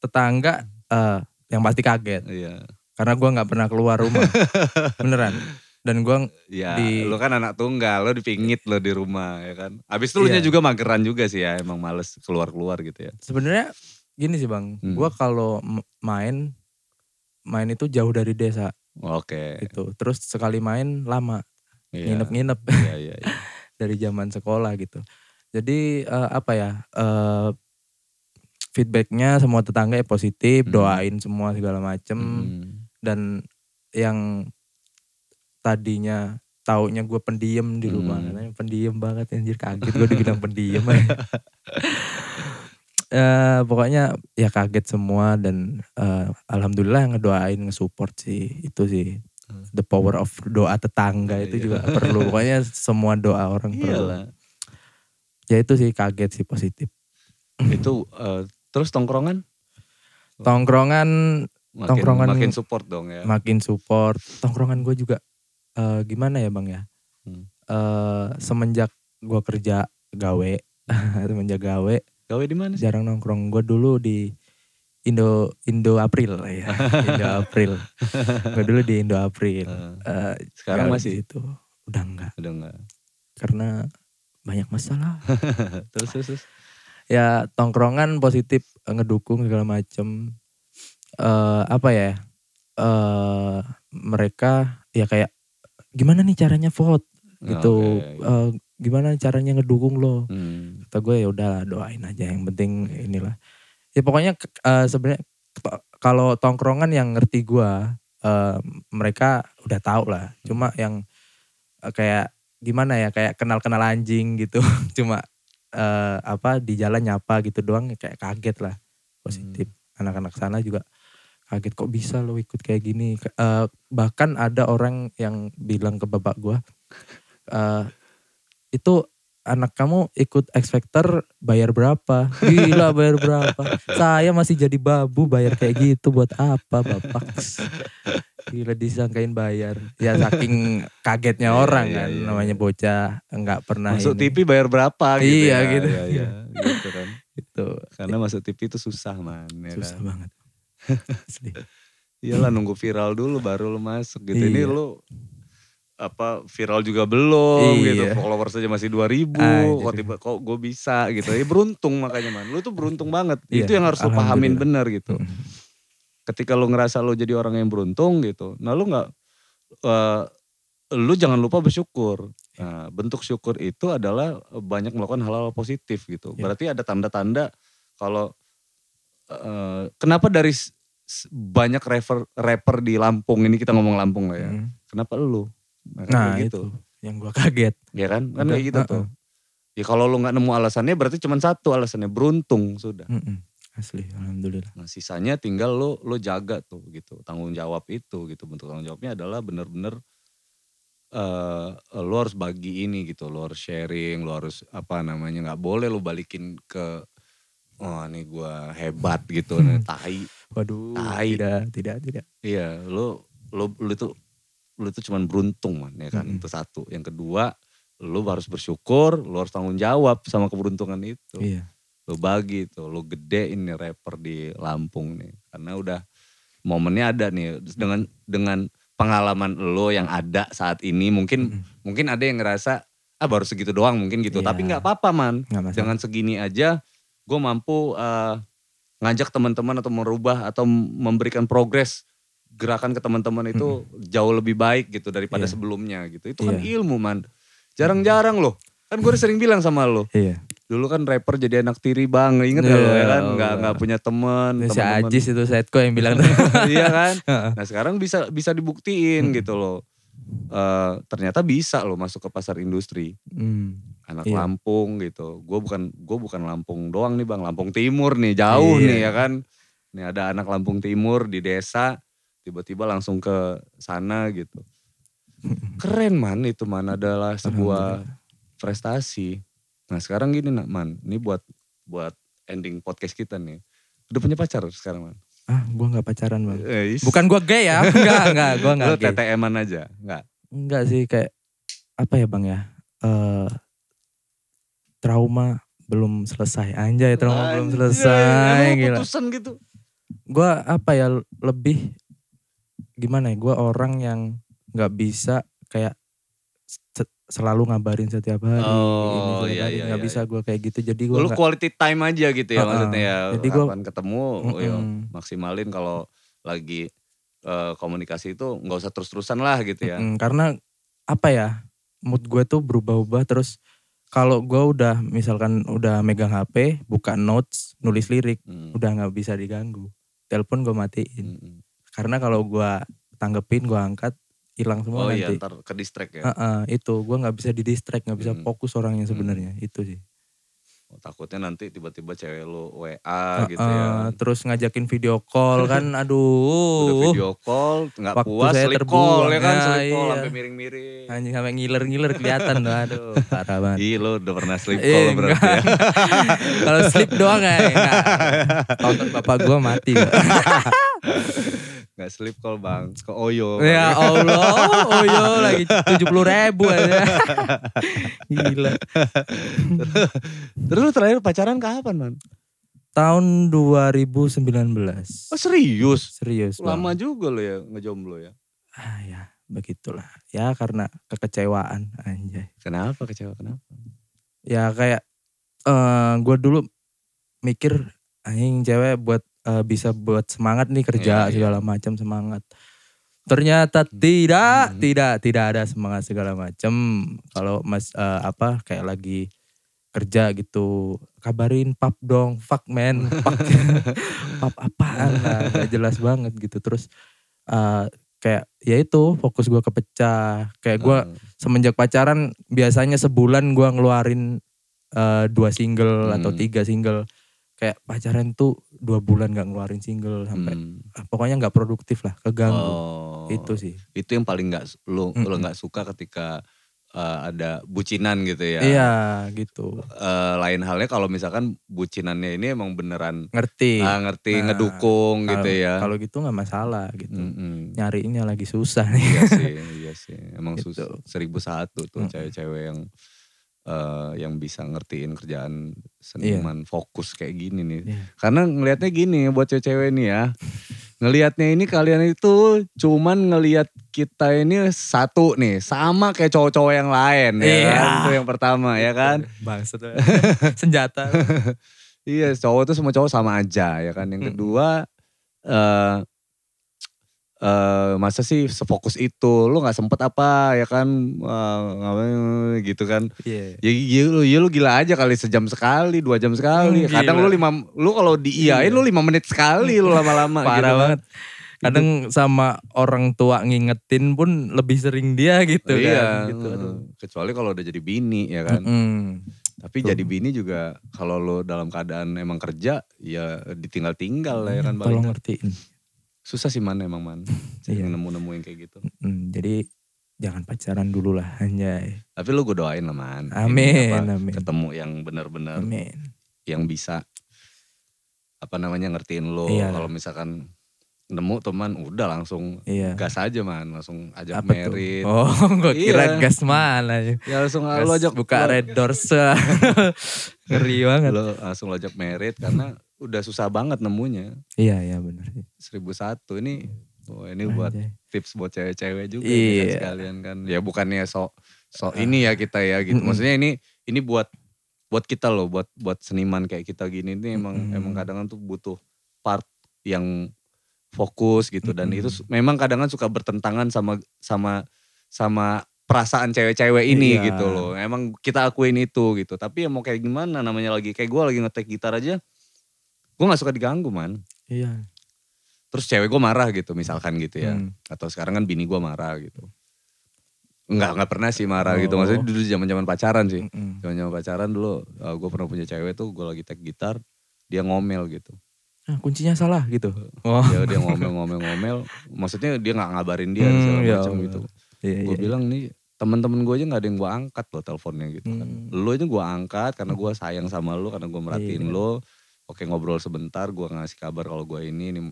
Tetangga eh, yang pasti kaget Iya, karena gue nggak pernah keluar rumah beneran dan gue ya Di- lu kan anak tunggal, lu dipingit lo di rumah ya kan. Abis itu lu Iya. juga mageran juga sih ya, emang males keluar-keluar gitu ya. sebenarnya gini sih bang Hmm. gue kalau main main itu jauh dari desa Oke. gitu terus sekali main lama Iya. nginep-nginep Iya, iya, iya. dari zaman sekolah gitu. Jadi eh, apa ya eh, feedbacknya semua tetangga ya positif, Hmm. doain semua segala macem Hmm. dan yang tadinya taunya gue pendiam di rumah, Hmm. katanya pendiam banget anjir kaget gue dibilang pendiam. Eh, pokoknya ya kaget semua dan eh, alhamdulillah ngedoain ngesupport sih itu sih Hmm. the power of doa tetangga itu Iya. juga perlu pokoknya semua doa orang perlu Iyalah. ya itu sih kaget sih positif. Itu eh, terus tongkrongan Tongkrongan makin, Tongkrongan- makin support dong ya. makin support. Tongkrongan gue juga eh, gimana ya bang ya? Hmm. Eh, semenjak gue kerja gawe, semenjak gawe Gawe di mana jarang nongkrong. Gue dulu di Indo Indo April ya, Indo April. gue dulu di Indo April. Eh, sekarang masih di situ. Udah enggak, udah enggak. karena banyak masalah. terus terus. terus. Ya tongkrongan positif eh, ngedukung segala macem. Eh apa ya? Eh mereka ya kayak gimana nih caranya vote? Gitu. Oke. Eh, gimana caranya ngedukung lo? Hmm. kata gue ya udah doain aja yang penting inilah. Ya pokoknya eh, sebenarnya kalau tongkrongan yang ngerti gue eh, mereka udah tahu lah. Cuma yang eh, kayak gimana ya kayak kenal kenal anjing gitu. Cuma eh, apa di jalan nyapa gitu doang kayak kaget lah positif anak-anak sana juga kaget kok bisa lo ikut kayak gini eh, bahkan ada orang yang bilang ke bapak gue eh, itu anak kamu ikut X Factor bayar berapa? Gila bayar berapa? Saya masih jadi babu bayar kayak gitu buat apa bapak? Gila disangkain bayar. Ya saking kagetnya Iya, orang iya, kan iya. namanya bocah nggak pernah Masuk ini. TV bayar berapa gitu Iya, ya. gitu. Iya, iya, gitu kan. Itu Karena masuk TV itu susah man. Ya susah kan? banget. Iyalah nunggu viral dulu baru lu masuk gitu. Ini Iya. lu apa viral juga belum Iya. gitu. Followers aja masih 2000. Anjir. Kok tiba kok gue bisa gitu. Ya beruntung makanya man. Lu tuh beruntung banget. Iya, Itu yang harus lu pahamin bener gitu. Mm. Ketika lu ngerasa lu jadi orang yang beruntung gitu. Nah lu nggak eh, lu jangan lupa bersyukur. Nah, bentuk syukur itu adalah banyak melakukan hal-hal positif gitu. Iya. Berarti ada tanda-tanda kalau eh, kenapa dari banyak rapper rapper di Lampung ini kita ngomong Lampung lah ya. Mm. Kenapa lu? Nah, Nah kayak itu yang gua kaget. Ya kan? Kan Udah, kayak gitu tuh. Ya kalau lu nggak nemu alasannya berarti cuma satu alasannya beruntung sudah. Mm-mm. Asli alhamdulillah. Nah sisanya tinggal lo lo jaga tuh gitu tanggung jawab itu gitu bentuk tanggung jawabnya adalah bener-bener eh lo harus bagi ini gitu lo harus sharing lo harus apa namanya nggak boleh lo balikin ke oh ini gua hebat gitu nih tai Waduh, Tai. tidak, tidak, tidak. iya lo lo lo itu lo itu cuman beruntung man ya kan Mm-mm. itu satu yang kedua lo harus bersyukur lo harus tanggung jawab sama keberuntungan itu Iya. Lo bagi tuh lo gedein nih rapper di Lampung nih karena udah momennya ada nih dengan dengan pengalaman lo yang ada saat ini mungkin Mm-mm. mungkin ada yang ngerasa ah baru segitu doang mungkin gitu Iya. tapi nggak apa-apa man masalah. dengan segini aja gue mampu eh, ngajak teman-teman atau merubah atau memberikan progres gerakan ke teman-teman itu jauh lebih baik gitu daripada Iya. sebelumnya gitu itu kan Iya. ilmu man jarang-jarang loh kan gue sering bilang sama lo Iya. Dulu kan rapper jadi anak tiri bang, inget gak lo ya Iya, kan? Nggak Allah. nggak punya teman, Itu si. Ajis itu Setko yang bilang. iya kan? Nah sekarang bisa bisa dibuktiin Hmm. gitu loh. Eh ternyata bisa loh masuk ke pasar industri. Hmm. Anak Iya. Lampung gitu. Gue bukan gue bukan Lampung doang nih bang, Lampung Timur nih jauh Iya. nih ya kan. Nih ada anak Lampung Timur di desa, tiba-tiba langsung ke sana gitu. Keren man itu man adalah sebuah prestasi. Nah sekarang gini nak man, ini buat buat ending podcast kita nih. Udah punya pacar sekarang man? Ah, gua nggak pacaran bang. Eh, is. Bukan gua gay ya, enggak, enggak, gua Lo enggak gay. TTM-an aja, enggak? Enggak sih kayak apa ya bang ya? Eh trauma belum selesai anjay trauma belum Anjay, selesai emang gila. putusan gitu. Gua apa ya lebih gimana ya? Gua orang yang nggak bisa kayak selalu ngabarin setiap hari. Oh, ini iya, hari. iya, nggak iya. bisa gua kayak gitu. Jadi gua Lu nggak- quality time aja gitu ya Heeh. maksudnya ya. Jadi kapan ketemu, oh ya, Mm-mm. maksimalin kalau lagi eh, komunikasi itu nggak usah terus-terusan lah gitu ya. Mm, karena apa ya mood gue tuh berubah-ubah terus kalau gue udah misalkan udah megang HP buka notes nulis lirik Hmm. udah nggak bisa diganggu telepon gue matiin Mm-mm. karena kalau gue tanggepin gue angkat hilang semua Oh iya nanti ntar ke distract ya. Heeh, itu gue nggak bisa di distract nggak bisa Hmm. fokus orangnya sebenarnya itu sih takutnya nanti tiba-tiba cewek lu WA gitu Heeh, ya. Terus ngajakin video call kan Udah aduh. video call, nggak Waktu puas, saya sleep terbuang. call ya kan, Ya, sleep call iya. sampai miring-miring. Anjing sampai ngiler-ngiler kelihatan tuh aduh parah banget. Ih lo udah pernah sleep Eh, call berarti ya. Kalau sleep doang ya. enggak. Tonton bapak gua mati. Nggak sleep call bang, ke Oyo. ya Allah, oh yo lagi tujuh puluh ribu aja. Gila. Terus lu terakhir pacaran kapan man? Tahun 2019. Oh serius? Serius Lama Bang. juga lo ya ngejomblo ya. Ah ya, begitulah. Ya karena kekecewaan anjay. Kenapa kecewa kenapa? Ya kayak eh gue dulu mikir anjing cewek buat eh, bisa buat semangat nih kerja Iya, iya. segala macam semangat. Ternyata tidak, Hmm. tidak, tidak ada semangat segala macam. Kalau Mas eh, apa kayak lagi kerja gitu, kabarin pap dong, fuck man, fuck. pap apaan lah, gak jelas banget gitu. Terus eh, kayak ya itu fokus gue kepecah. Kayak gue Hmm. semenjak pacaran biasanya sebulan gua ngeluarin eh, dua single atau Hmm. tiga single kayak pacaran tuh dua bulan gak ngeluarin single sampai Hmm. ah, pokoknya nggak produktif lah keganggu Oh, itu sih Itu yang paling nggak lu lu Mm-mm. nggak suka ketika eh, ada bucinan gitu ya. iya gitu Eh, lain halnya kalau misalkan bucinannya ini emang beneran ngerti ah, ngerti Nah, ngedukung gitu Kalau- ya. kalau gitu nggak masalah gitu Mm-mm. nyariinnya lagi susah nih iya sih, iya sih. Emang Gitu. susah. Seribu satu tuh cewek-cewek yang eh, yang bisa ngertiin kerjaan Iya. seniman fokus kayak gini nih. Iya. Karena ngelihatnya gini buat cewek-cewek nih ya. Ngelihatnya ini kalian itu cuman ngelihat kita ini satu nih, sama kayak cowok-cowok yang lain ya Iya. kan? Itu yang pertama ya kan. bangsat senjata Iya, cowok tuh semua cowok sama aja ya kan. Yang kedua eh eh masa sih sefokus itu lu nggak sempet apa ya kan Eh, ngapain gitu kan Iya. ya, ya, lu, ya lu gila aja kali sejam sekali dua jam sekali Hmm, kadang lu lima lu kalau diiyain Iya. lu lima menit sekali lu lama-lama parah gitu kan. banget kadang sama orang tua ngingetin pun lebih sering dia gitu iya kan gitu aduh. kecuali kalau udah jadi bini ya kan Mm-mm. tapi Betul. jadi bini juga kalau lu dalam keadaan emang kerja ya ditinggal-tinggal lah ya kan Tolong ngertiin. Susah sih man emang man sering Iya. nemu-nemuin kayak gitu Mm, jadi jangan pacaran dulu lah anjay. Tapi lu gue doain lah man. Amin, apa, amin. Ketemu yang benar-benar yang bisa apa namanya ngertiin lo. Iya. Kalau misalkan nemu teman udah langsung Iya. gas aja man, langsung ajak Apa tuh? merit. Oh, gue kira Iya. gas mana. Ya langsung Gas lo ajak buka red doors. Ngeri banget. Lo langsung lo ajak merit karena udah susah banget nemunya. Iya, iya benar. Seribu satu ini oh ini buat Anjay. tips buat cewek-cewek juga kan Iya. sekalian kan. Ya bukannya sok sok ini ya kita ya gitu. Maksudnya ini ini buat buat kita loh, buat buat seniman kayak kita gini ini emang Mm-mm. emang kadang tuh butuh part yang fokus gitu dan Mm-mm. itu memang kadang suka bertentangan sama sama sama perasaan cewek-cewek ini Iya. gitu loh. Emang kita akuin itu gitu. Tapi ya mau kayak gimana namanya lagi kayak gue lagi ngetek gitar aja. Gue gak suka diganggu man. Iya. Terus cewek gue marah gitu misalkan gitu ya. Hmm. Atau sekarang kan bini gue marah gitu. Enggak, enggak pernah sih marah gitu. Oh. Maksudnya dulu zaman zaman pacaran sih. Mm-mm. Zaman zaman pacaran dulu gue pernah punya cewek tuh gue lagi tek gitar. Dia ngomel gitu. Ah, kuncinya salah gitu. Oh. Dia, dia ngomel ngomel ngomel. Maksudnya dia nggak ngabarin dia Hmm, segala ya macam gitu. Iya, Gue iya. bilang nih teman-teman gue aja nggak ada yang gue angkat loh teleponnya gitu kan. Hmm. Lu aja gue angkat karena gue sayang sama lu karena gue merhatiin Iya. lu. Oke ngobrol sebentar gue ngasih kabar kalau gue ini nih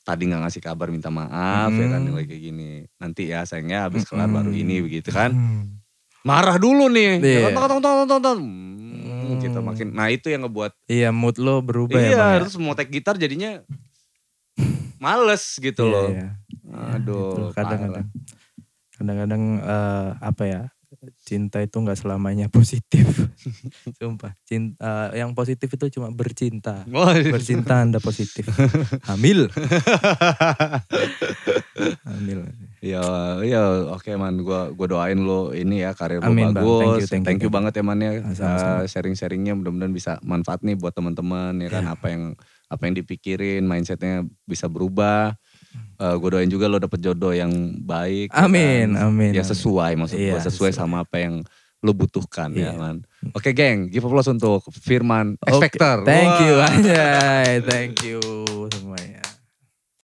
tadi nggak ngasih kabar minta maaf ya kan Hmm. kayak gini. Nanti ya sayangnya habis kelar Mm-mm. baru ini begitu kan. Hmm. Marah dulu nih. Iya. Tonton, tonton, tonton, tonton. Hmm, Hmm. kita makin. Nah itu yang ngebuat. Iya, mood lo berubah ya, iya, Bang. ya? terus mau tek gitar jadinya males gitu Iya, loh. iya. Aduh, Itu kadang-kadang kadang-kadang eh, apa ya cinta itu nggak selamanya positif sumpah cinta eh, yang positif itu cuma bercinta Wah, bercinta anda positif hamil hamil Ya, ya oke man, gua gua doain lo ini ya karir lo Amin, Bang. bagus. Thank you, thank you, banget ya man ya. Eh, sharing-sharingnya mudah-mudahan bisa manfaat nih buat teman-teman ya kan Ya. apa yang apa yang dipikirin, mindsetnya bisa berubah. Eh, uh, gue doain juga lo dapet jodoh yang baik. Ya amin, kan? amin. Yang sesuai maksud iya, gue, sesuai, sesuai sama apa yang lo butuhkan ya iya. ya kan. Oke okay, geng, give applause untuk Firman okay, Thank wow. you, anjay. Thank you semuanya.